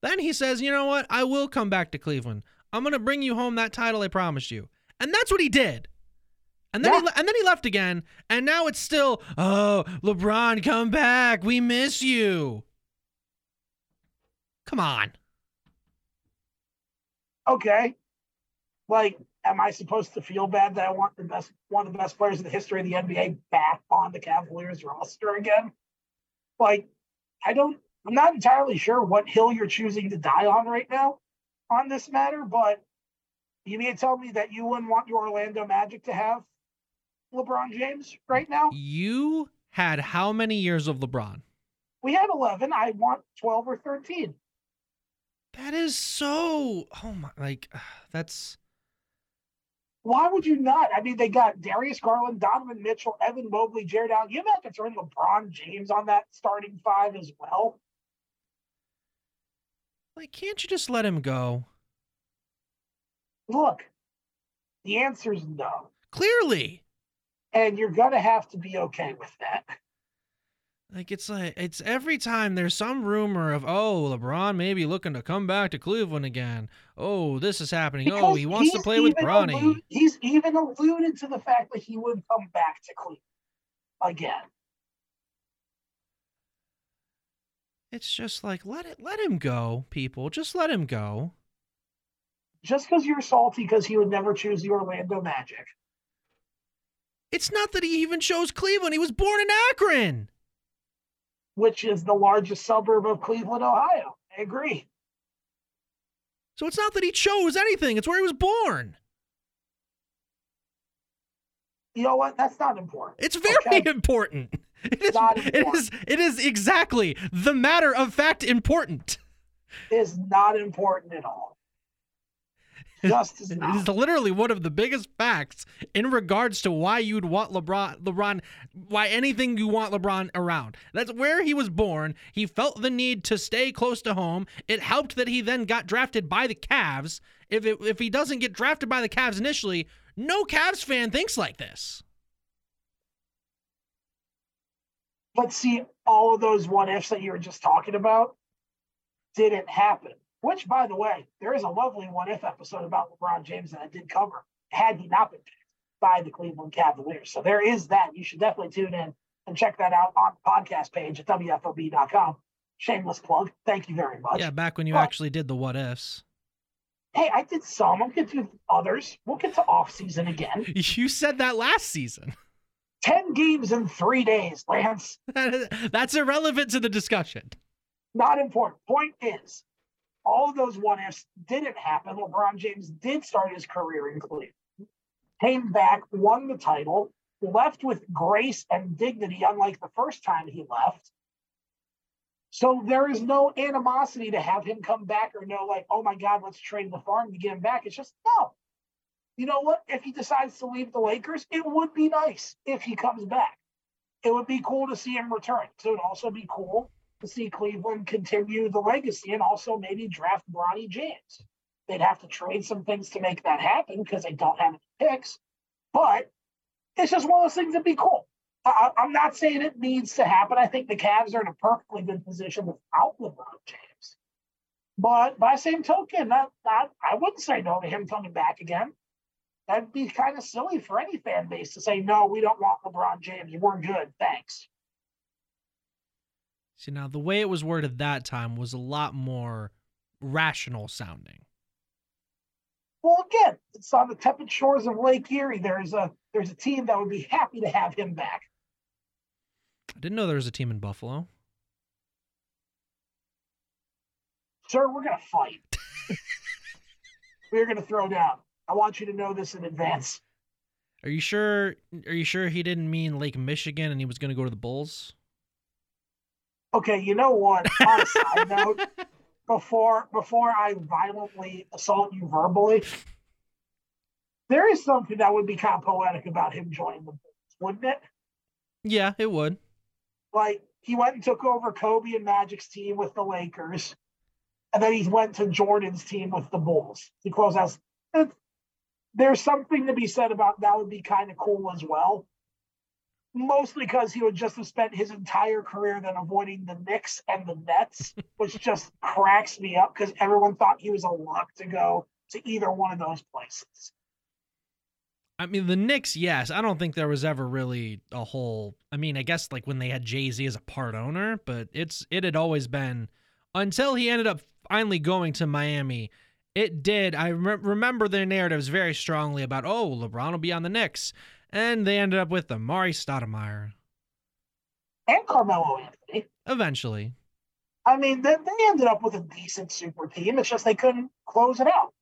Then he says, "You know what? I will come back to Cleveland. I'm going to bring you home that title I promised you." And that's what he did. And then Yeah. he and then he left again, and now it's still, "Oh, LeBron, come back. We miss you." Come on. Okay. Like, am I supposed to feel bad that I want the best one of the best players in the history of the NBA back on the Cavaliers roster again? Like, I don't I'm not entirely sure what hill you're choosing to die on right now on this matter, but you mean to tell me that you wouldn't want your Orlando Magic to have LeBron James right now? You had how many years of LeBron? We had 11. I want 12 or 13. That is so oh my like that's Why would you not? I mean, they got Darius Garland, Donovan Mitchell, Evan Mobley, Jarrett Allen. You have to throw LeBron James on that starting five as well. like can't you just let him go? Look, the answer is no. Clearly. And you're going to have to be okay with that. Like it's like it's every time there's some rumor of oh LeBron maybe looking to come back to Cleveland again. Oh, this is happening. oh, he wants to play with Bronny. allude- he's even alluded to the fact that he would come back to Cleveland again. It's just like let it let him go, people. Just let him go. Just because you're salty because he would never choose the Orlando Magic. It's not that he even chose Cleveland. He was born in Akron. Which is the largest suburb of Cleveland, Ohio. I agree. So it's not that he chose anything. It's where he was born. You know what? That's not important. It's very important. It is, Not it is it is exactly the matter of fact important. Is not important at all. Just It is literally one of the biggest facts in regards to why you'd want LeBron LeBron why anything you want LeBron around. That's where he was born. He felt the need to stay close to home. It helped that he then got drafted by the Cavs. If it, if he doesn't get drafted by the Cavs initially, no Cavs fan thinks like this. But see, all of those what ifs that you were just talking about didn't happen. Which, by the way, there is a lovely what if episode about LeBron James that I did cover had he not been picked by the Cleveland Cavaliers. So there is that. You should definitely tune in and check that out on the podcast page at WFOB.com. Shameless plug. Thank you very much. Yeah, back when you Well, actually did the what ifs. Hey, I did some. We'll get to others. We'll get to off season again. You said that last season. 10 games in three days, Lance. That's irrelevant to the discussion. Not important. Point is, all those what ifs didn't happen. LeBron James did start his career in Cleveland, came back, won the title, left with grace and dignity, unlike the first time he left. So there is no animosity to have him come back or no, like, oh my God, let's trade the farm to get him back. It's just no. You know what? If he decides to leave the Lakers, it would be nice if he comes back. It would be cool to see him return. So it would also be cool to see Cleveland continue the legacy and also maybe draft Bronny James. They'd have to trade some things to make that happen because they don't have any picks. But it's just one of those things that'd be cool. I, I'm not saying it needs to happen. I think the Cavs are in a perfectly good position without LeBron James. But by the same token, I wouldn't say no to him coming back again. That'd be kind of silly for any fan base to say, no, we don't want LeBron James. We're good. Thanks. See, now the way it was worded that time was a lot more rational sounding. Well, again, it's on the tepid shores of Lake Erie. There's a there's a team that would be happy to have him back. I didn't know there was a team in Buffalo. Sir, we're gonna fight. we're gonna throw down. I want you to know this in advance. Are you sure? Are you sure he didn't mean Lake Michigan and he was going to go to the Bulls? Okay, you know what? On a side note, before before I violently assault you verbally, there is something that would be kind of poetic about him joining the Bulls, wouldn't it? Yeah, it would. Like he went and took over Kobe and Magic's team with the Lakers, and then he went to Jordan's team with the Bulls. He closed out. There's something to be said about that would be kind of cool as well. Mostly because he would just have spent his entire career then avoiding the Knicks and the Nets, which just cracks me up because everyone thought he was a lock to go to either one of those places. I mean, the Knicks, yes. I don't think there was ever really a whole. I mean, I guess like when they had Jay Z as a part owner, but it's it had always been until he ended up finally going to Miami. It did. I rem- remember the narratives very strongly about oh LeBron will be on the Knicks, and they ended up with Amar'e Stoudemire and Carmelo Anthony. Eventually, I mean, they, they ended up with a decent super team. It's just they couldn't close it out.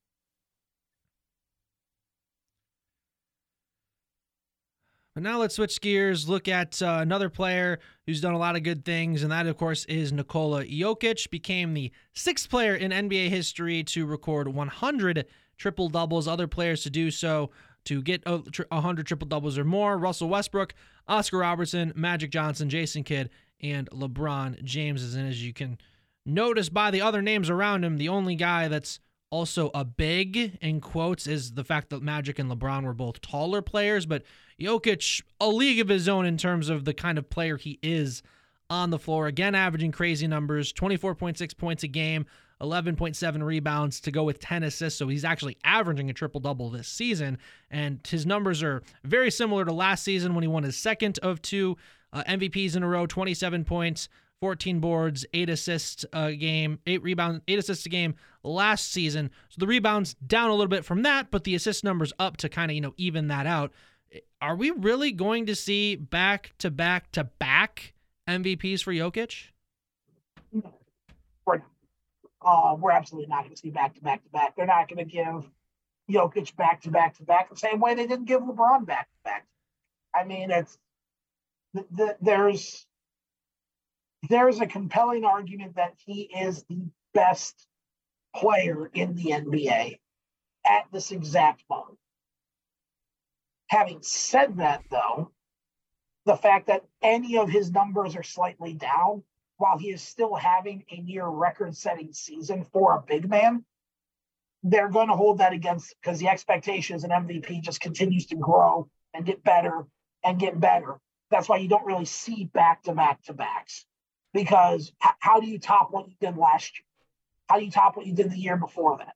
But now let's switch gears, look at uh, another player who's done a lot of good things, and that, of course, is Nikola Jokic. Became the sixth player in NBA history to record 100 triple doubles. Other players to do so to get a 100 triple doubles or more Russell Westbrook, Oscar Robertson, Magic Johnson, Jason Kidd, and LeBron James. And as you can notice by the other names around him, the only guy that's also a big in quotes is the fact that Magic and LeBron were both taller players, but Jokic, a league of his own in terms of the kind of player he is on the floor. Again, averaging crazy numbers 24.6 points a game, 11.7 rebounds to go with 10 assists. So he's actually averaging a triple double this season. And his numbers are very similar to last season when he won his second of two uh, MVPs in a row 27 points. 14 boards, eight assists a game, eight rebounds, eight assists a game last season. So the rebounds down a little bit from that, but the assist numbers up to kind of, you know, even that out are we really going to see back to back to back MVPs for Jokic? We're, uh, we're absolutely not going to see back to back to back. They're not going to give Jokic back to back to back the same way they didn't give LeBron back to back. I mean, it's the, the, there's there's a compelling argument that he is the best player in the NBA at this exact moment. Having said that, though, the fact that any of his numbers are slightly down while he is still having a near record setting season for a big man, they're going to hold that against because the expectation as an MVP just continues to grow and get better and get better. That's why you don't really see back to back to backs because h- how do you top what you did last year? How do you top what you did the year before that?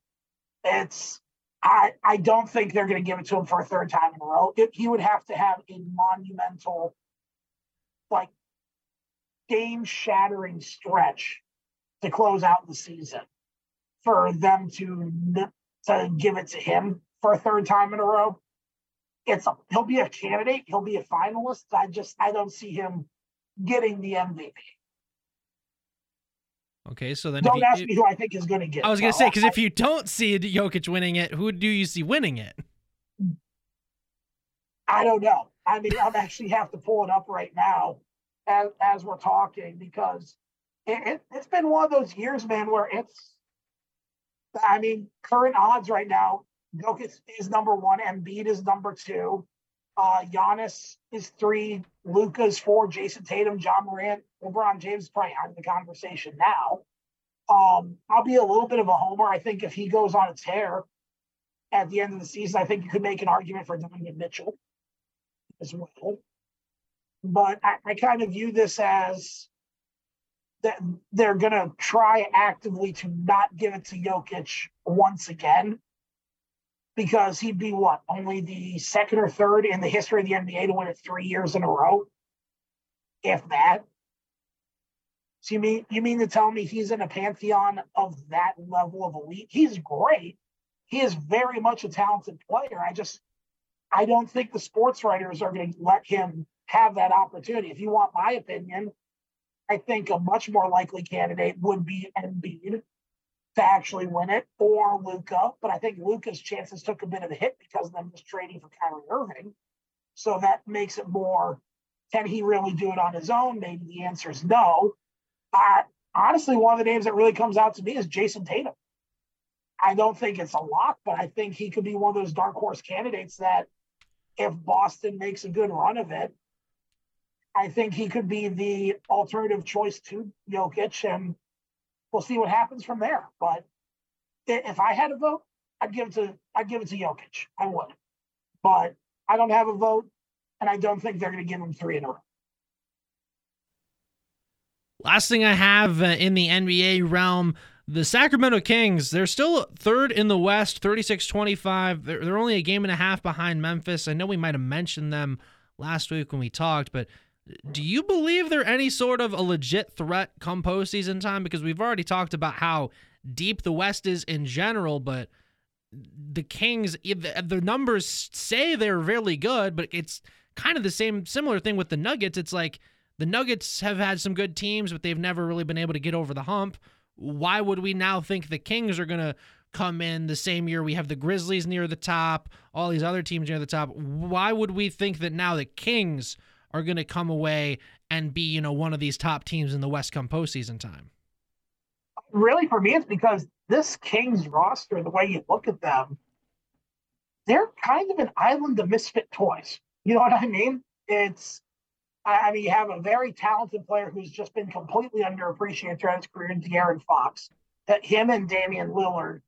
It's I, I don't think they're going to give it to him for a third time in a row. It, he would have to have a monumental, like, game shattering stretch to close out the season for them to to give it to him for a third time in a row. It's a, he'll be a candidate. He'll be a finalist. I just I don't see him getting the MVP. Okay, so then don't you, ask me who I think is going to get. I was going to say because if you don't see Jokic winning it, who do you see winning it? I don't know. I mean, I'll actually have to pull it up right now as as we're talking because it, it it's been one of those years, man, where it's. I mean, current odds right now, Jokic is number one, Embiid is number two, uh, Giannis is three, Luka's four, Jayson Tatum, Ja Morant, LeBron James is probably out of the conversation now. Um, I'll be a little bit of a homer. I think if he goes on a tear at the end of the season, I think you could make an argument for Donovan Mitchell as well. But I, I kind of view this as that they're going to try actively to not give it to Jokic once again because he'd be what only the second or third in the history of the NBA to win it three years in a row, if that. So you mean you mean to tell me he's in a pantheon of that level of elite? He's great. He is very much a talented player. I just I don't think the sports writers are going to let him have that opportunity. If you want my opinion, I think a much more likely candidate would be Embiid to actually win it or Luka. But I think Luka's chances took a bit of a hit because of them just trading for Kyrie Irving. So that makes it more can he really do it on his own? Maybe the answer is no. I, honestly, one of the names that really comes out to me is Jayson Tatum. I don't think it's a lock, but I think he could be one of those dark horse candidates that if Boston makes a good run of it, I think he could be the alternative choice to Jokic, and we'll see what happens from there. But if I had a vote, I'd give it to I'd give it to Jokic. I would, but I don't have a vote, and I don't think they're going to give him three in a row. Last thing I have uh, in the NBA realm, the Sacramento Kings, they're still third in the West, 36 25. They're, they're only a game and a half behind Memphis. I know we might have mentioned them last week when we talked, but do you believe they're any sort of a legit threat come postseason time? Because we've already talked about how deep the West is in general, but the Kings, the numbers say they're really good, but it's kind of the same, similar thing with the Nuggets. It's like the Nuggets have had some good teams, but they've never really been able to get over the hump. Why would we now think the Kings are going to come in the same year we have the Grizzlies near the top, all these other teams near the top? Why would we think that now the Kings are going to come away and be, you know, one of these top teams in the West come postseason time? Really, for me, it's because this Kings roster, the way you look at them, they're kind of an island of misfit toys. You know what I mean? It's I mean, you have a very talented player who's just been completely underappreciated throughout his career De'Aaron Fox. That him and Damian Lillard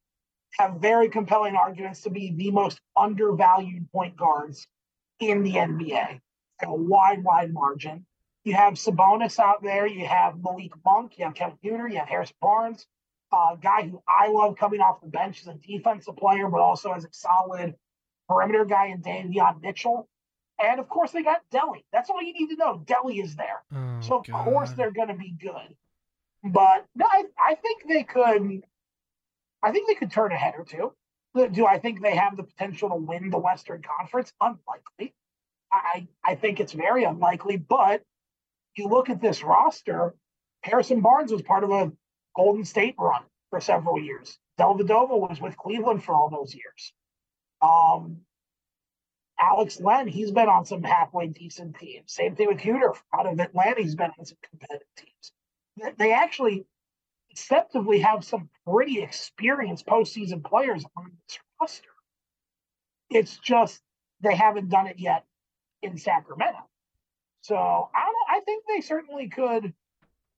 have very compelling arguments to be the most undervalued point guards in the NBA. A wide, wide margin. You have Sabonis out there. You have Malik Monk. You have Kevin Huerter. You have Harris Barnes, a guy who I love coming off the bench as a defensive player, but also as a solid perimeter guy in Davion Mitchell. And of course, they got Delly. That's all you need to know. Delly is there. Oh, so, of God. course, they're going to be good. But no, I, I think they could. I think they could turn a head or two. Do I think they have the potential to win the Western Conference? Unlikely. I, I think it's very unlikely. But you look at this roster, Harrison Barnes was part of a Golden State run for several years. Dellavedova was with Cleveland for all those years. Um, Alex Len, he's been on some halfway decent teams. Same thing with Huerter out of Atlanta. He's been on some competitive teams. They actually acceptably have some pretty experienced postseason players on this roster. It's just they haven't done it yet in Sacramento. So I, I think they certainly could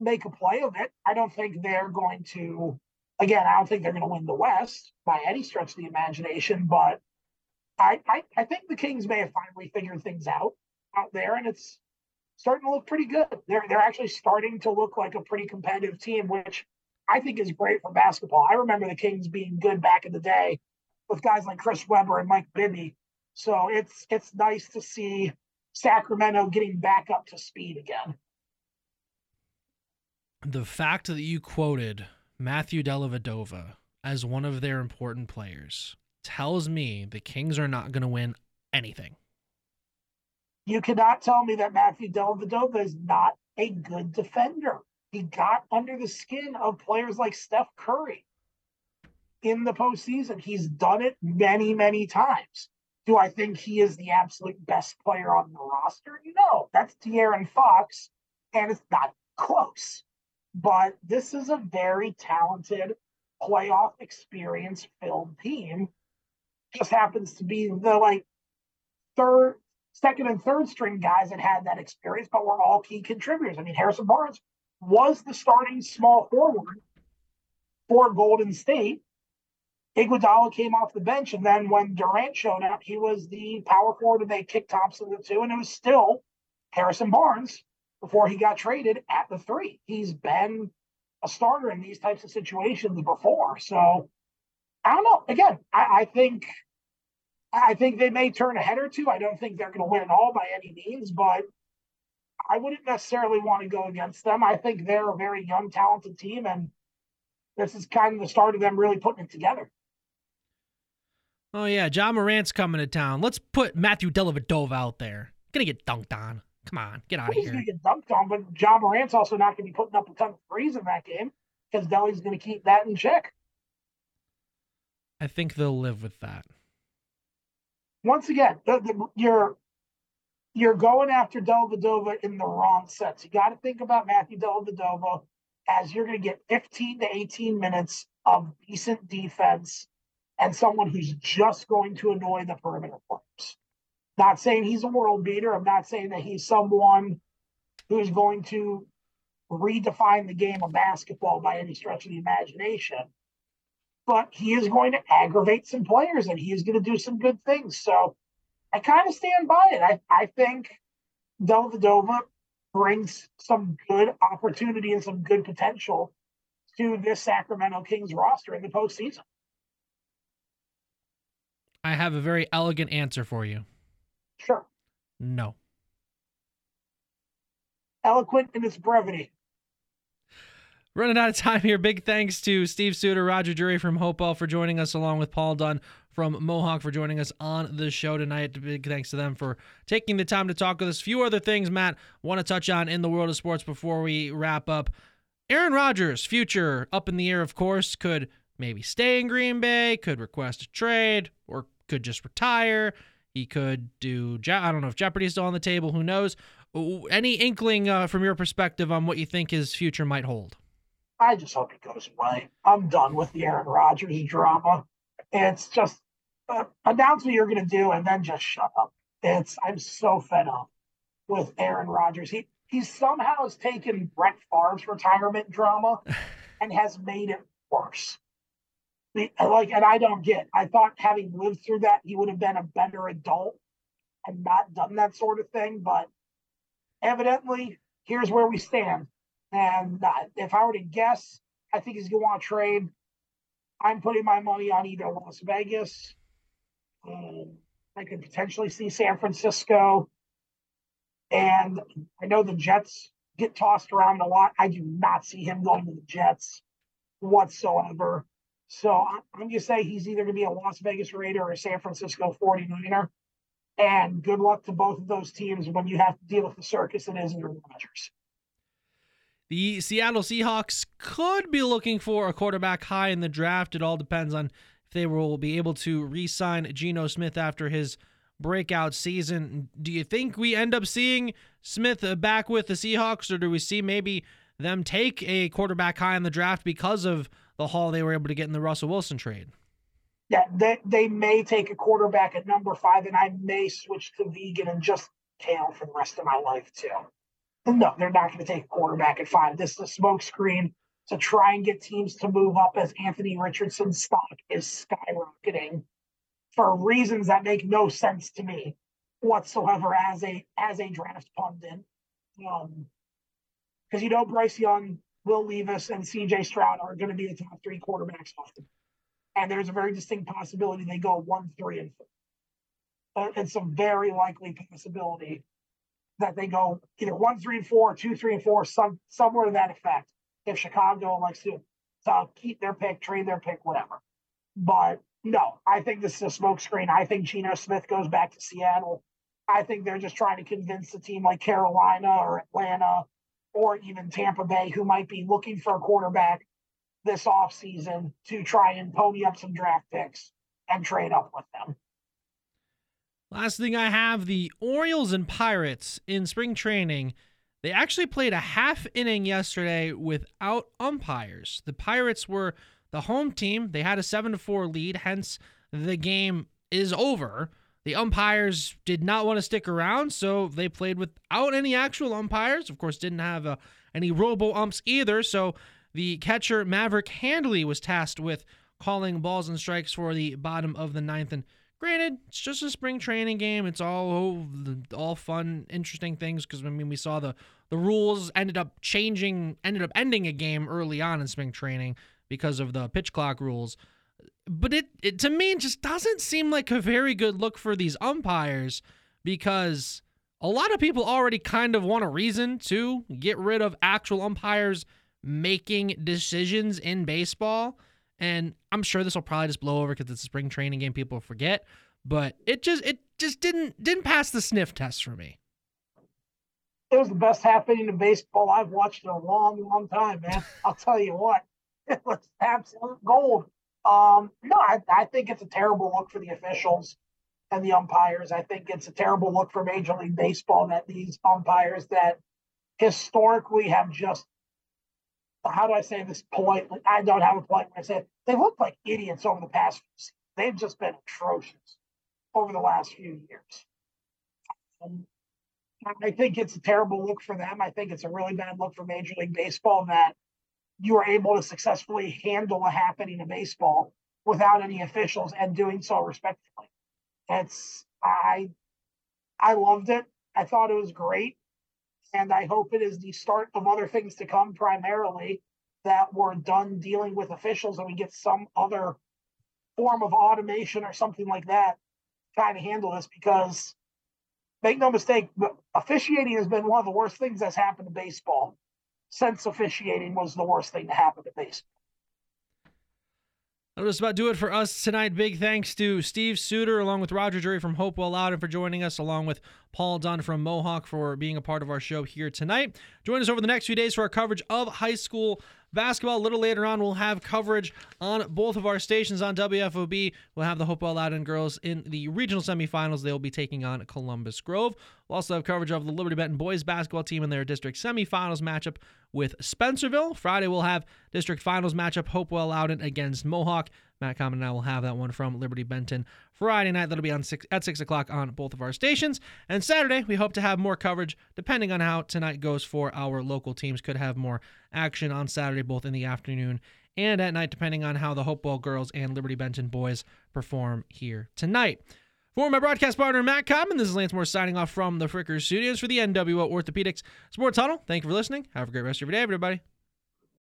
make a play of it. I don't think they're going to, again, I don't think they're going to win the West by any stretch of the imagination, but I, I, I think the Kings may have finally figured things out out there, and it's starting to look pretty good. They're they're actually starting to look like a pretty competitive team, which I think is great for basketball. I remember the Kings being good back in the day with guys like Chris Webber and Mike Bibby. So it's it's nice to see Sacramento getting back up to speed again. The fact that you quoted Matthew Dellavedova as one of their important players tells me the Kings are not going to win anything. You cannot tell me that Matthew Dellavedova is not a good defender. He got under the skin of players like Steph Curry in the postseason. He's done it many, many times. Do I think he is the absolute best player on the roster? No, that's De'Aaron Fox, and it's not close. But this is a very talented playoff experience filled team just happens to be the like third, second, and third string guys that had that experience, but were all key contributors. I mean, Harrison Barnes was the starting small forward for Golden State. Iguodala came off the bench, and then when Durant showed up, he was the power forward, and they kicked Thompson to two, and it was still Harrison Barnes before he got traded at the three. He's been a starter in these types of situations before, so I don't know. Again, I, I think I think they may turn a head or two. I don't think they're going to win it all by any means, but I wouldn't necessarily want to go against them. I think they're a very young, talented team, and this is kind of the start of them really putting it together. Oh yeah, Ja Morant's coming to town. Let's put Matthew Dellavedova out there. Gonna get dunked on. Come on, get out of here. He's gonna get dunked on, but Ja Morant's also not gonna be putting up a ton of threes in that game because Delly's gonna keep that in check. I think they'll live with that. Once again, the, the, you're you're going after Dellavedova in the wrong sense. You got to think about Matthew Dellavedova as you're going to get 15 to 18 minutes of decent defense and someone who's just going to annoy the perimeter players. Not saying he's a world beater. I'm not saying that he's someone who's going to redefine the game of basketball by any stretch of the imagination but he is going to aggravate some players and he is going to do some good things. So I kind of stand by it. I, I think Dellavedova brings some good opportunity and some good potential to this Sacramento Kings roster in the postseason. I have a very elegant answer for you. Sure. No. Eloquent in its brevity. Running out of time here. Big thanks to Steve Suter, Roger Jury from Hopewell for joining us, along with Paul Dunn from Mohawk for joining us on the show tonight. Big thanks to them for taking the time to talk with us. A few other things, Matt, want to touch on in the world of sports before we wrap up. Aaron Rodgers, future up in the air, of course, could maybe stay in Green Bay, could request a trade, or could just retire. He could do, I don't know if Jeopardy's still on the table, who knows. Any inkling uh, from your perspective on what you think his future might hold? I just hope he goes away. I'm done with the Aaron Rodgers drama. It's just uh, announce what you're going to do and then just shut up. It's I'm so fed up with Aaron Rodgers. He he somehow has taken Brett Favre's retirement drama and has made it worse. Like, and I don't get. I thought having lived through that, he would have been a better adult and not done that sort of thing. But evidently, here's where we stand. And uh, if I were to guess, I think he's going to want to trade. I'm putting my money on either Las Vegas. Um, I could potentially see San Francisco. And I know the Jets get tossed around a lot. I do not see him going to the Jets whatsoever. So I'm going to say he's either going to be a Las Vegas Raider or a San Francisco 49er. And good luck to both of those teams when you have to deal with the circus it is Aaron Rodgers. The Seattle Seahawks could be looking for a quarterback high in the draft. It all depends on if they will be able to re sign Geno Smith after his breakout season. Do you think we end up seeing Smith back with the Seahawks, or do we see maybe them take a quarterback high in the draft because of the haul they were able to get in the Russell Wilson trade? Yeah, they, they may take a quarterback at number five, and I may switch to vegan and just tail for the rest of my life, too. No, they're not going to take a quarterback at five. This is a smokescreen to try and get teams to move up as Anthony Richardson's stock is skyrocketing for reasons that make no sense to me whatsoever as a as a draft pundit. Um, because you know Bryce Young, Will Levis, and C.J. Stroud are going to be the top three quarterbacks often, and there's a very distinct possibility they go one, three, and four. It's a very likely possibility that they go either one, three, and four, two, three, and four, some somewhere to that effect. If Chicago likes to, to keep their pick, trade their pick, whatever. But no, I think this is a smokescreen. I think Geno Smith goes back to Seattle. I think they're just trying to convince a team like Carolina or Atlanta or even Tampa Bay, who might be looking for a quarterback this offseason to try and pony up some draft picks and trade up with them. Last thing I have the Orioles and Pirates in spring training. They actually played a half inning yesterday without umpires. The Pirates were the home team. They had a 7 to 4 lead, hence the game is over. The umpires did not want to stick around, so they played without any actual umpires. Of course, didn't have uh, any robo umps either, so the catcher Maverick Handley was tasked with calling balls and strikes for the bottom of the ninth and Granted, it's just a spring training game. It's all all fun, interesting things because I mean we saw the the rules ended up changing, ended up ending a game early on in spring training because of the pitch clock rules. But it, it to me it just doesn't seem like a very good look for these umpires because a lot of people already kind of want a reason to get rid of actual umpires making decisions in baseball. And I'm sure this will probably just blow over because it's a spring training game. People forget, but it just it just didn't didn't pass the sniff test for me. It was the best happening in baseball I've watched in a long, long time, man. I'll tell you what, it was absolute gold. Um, no, I, I think it's a terrible look for the officials and the umpires. I think it's a terrible look for Major League Baseball that these umpires that historically have just how do I say this politely? I don't have a polite way to say it. They look like idiots over the past few seasons. They've just been atrocious over the last few years. Um, I think it's a terrible look for them. I think it's a really bad look for Major League Baseball that you are able to successfully handle a happening in baseball without any officials and doing so respectfully. It's I I loved it. I thought it was great. And I hope it is the start of other things to come, primarily that we're done dealing with officials and we get some other form of automation or something like that trying to handle this because make no mistake, officiating has been one of the worst things that's happened to baseball since officiating was the worst thing to happen to baseball. That'll just about do it for us tonight. Big thanks to Steve Suter, along with Roger Drury from Hopewell Loudon for joining us, along with Paul Dunn from Mohawk for being a part of our show here tonight. Join us over the next few days for our coverage of high school basketball. A little later on, we'll have coverage on both of our stations on WFOB. We'll have the Hopewell Loudon girls in the regional semifinals. They will be taking on Columbus Grove. We'll also have coverage of the Liberty Benton boys basketball team in their district semifinals matchup with Spencerville. Friday, we'll have district finals matchup Hopewell Loudon against Mohawk. Matt Common and I will have that one from Liberty Benton Friday night. That'll be on six at six o'clock on both of our stations. And Saturday, we hope to have more coverage depending on how tonight goes for our local teams. Could have more action on Saturday, both in the afternoon and at night, depending on how the Hopewell girls and Liberty Benton boys perform here tonight. For my broadcast partner, Matt Common, this is Lance Moore signing off from the Frickers Studios for the NWO Orthopedics Sports Huddle. Thank you for listening. Have a great rest of your day, everybody.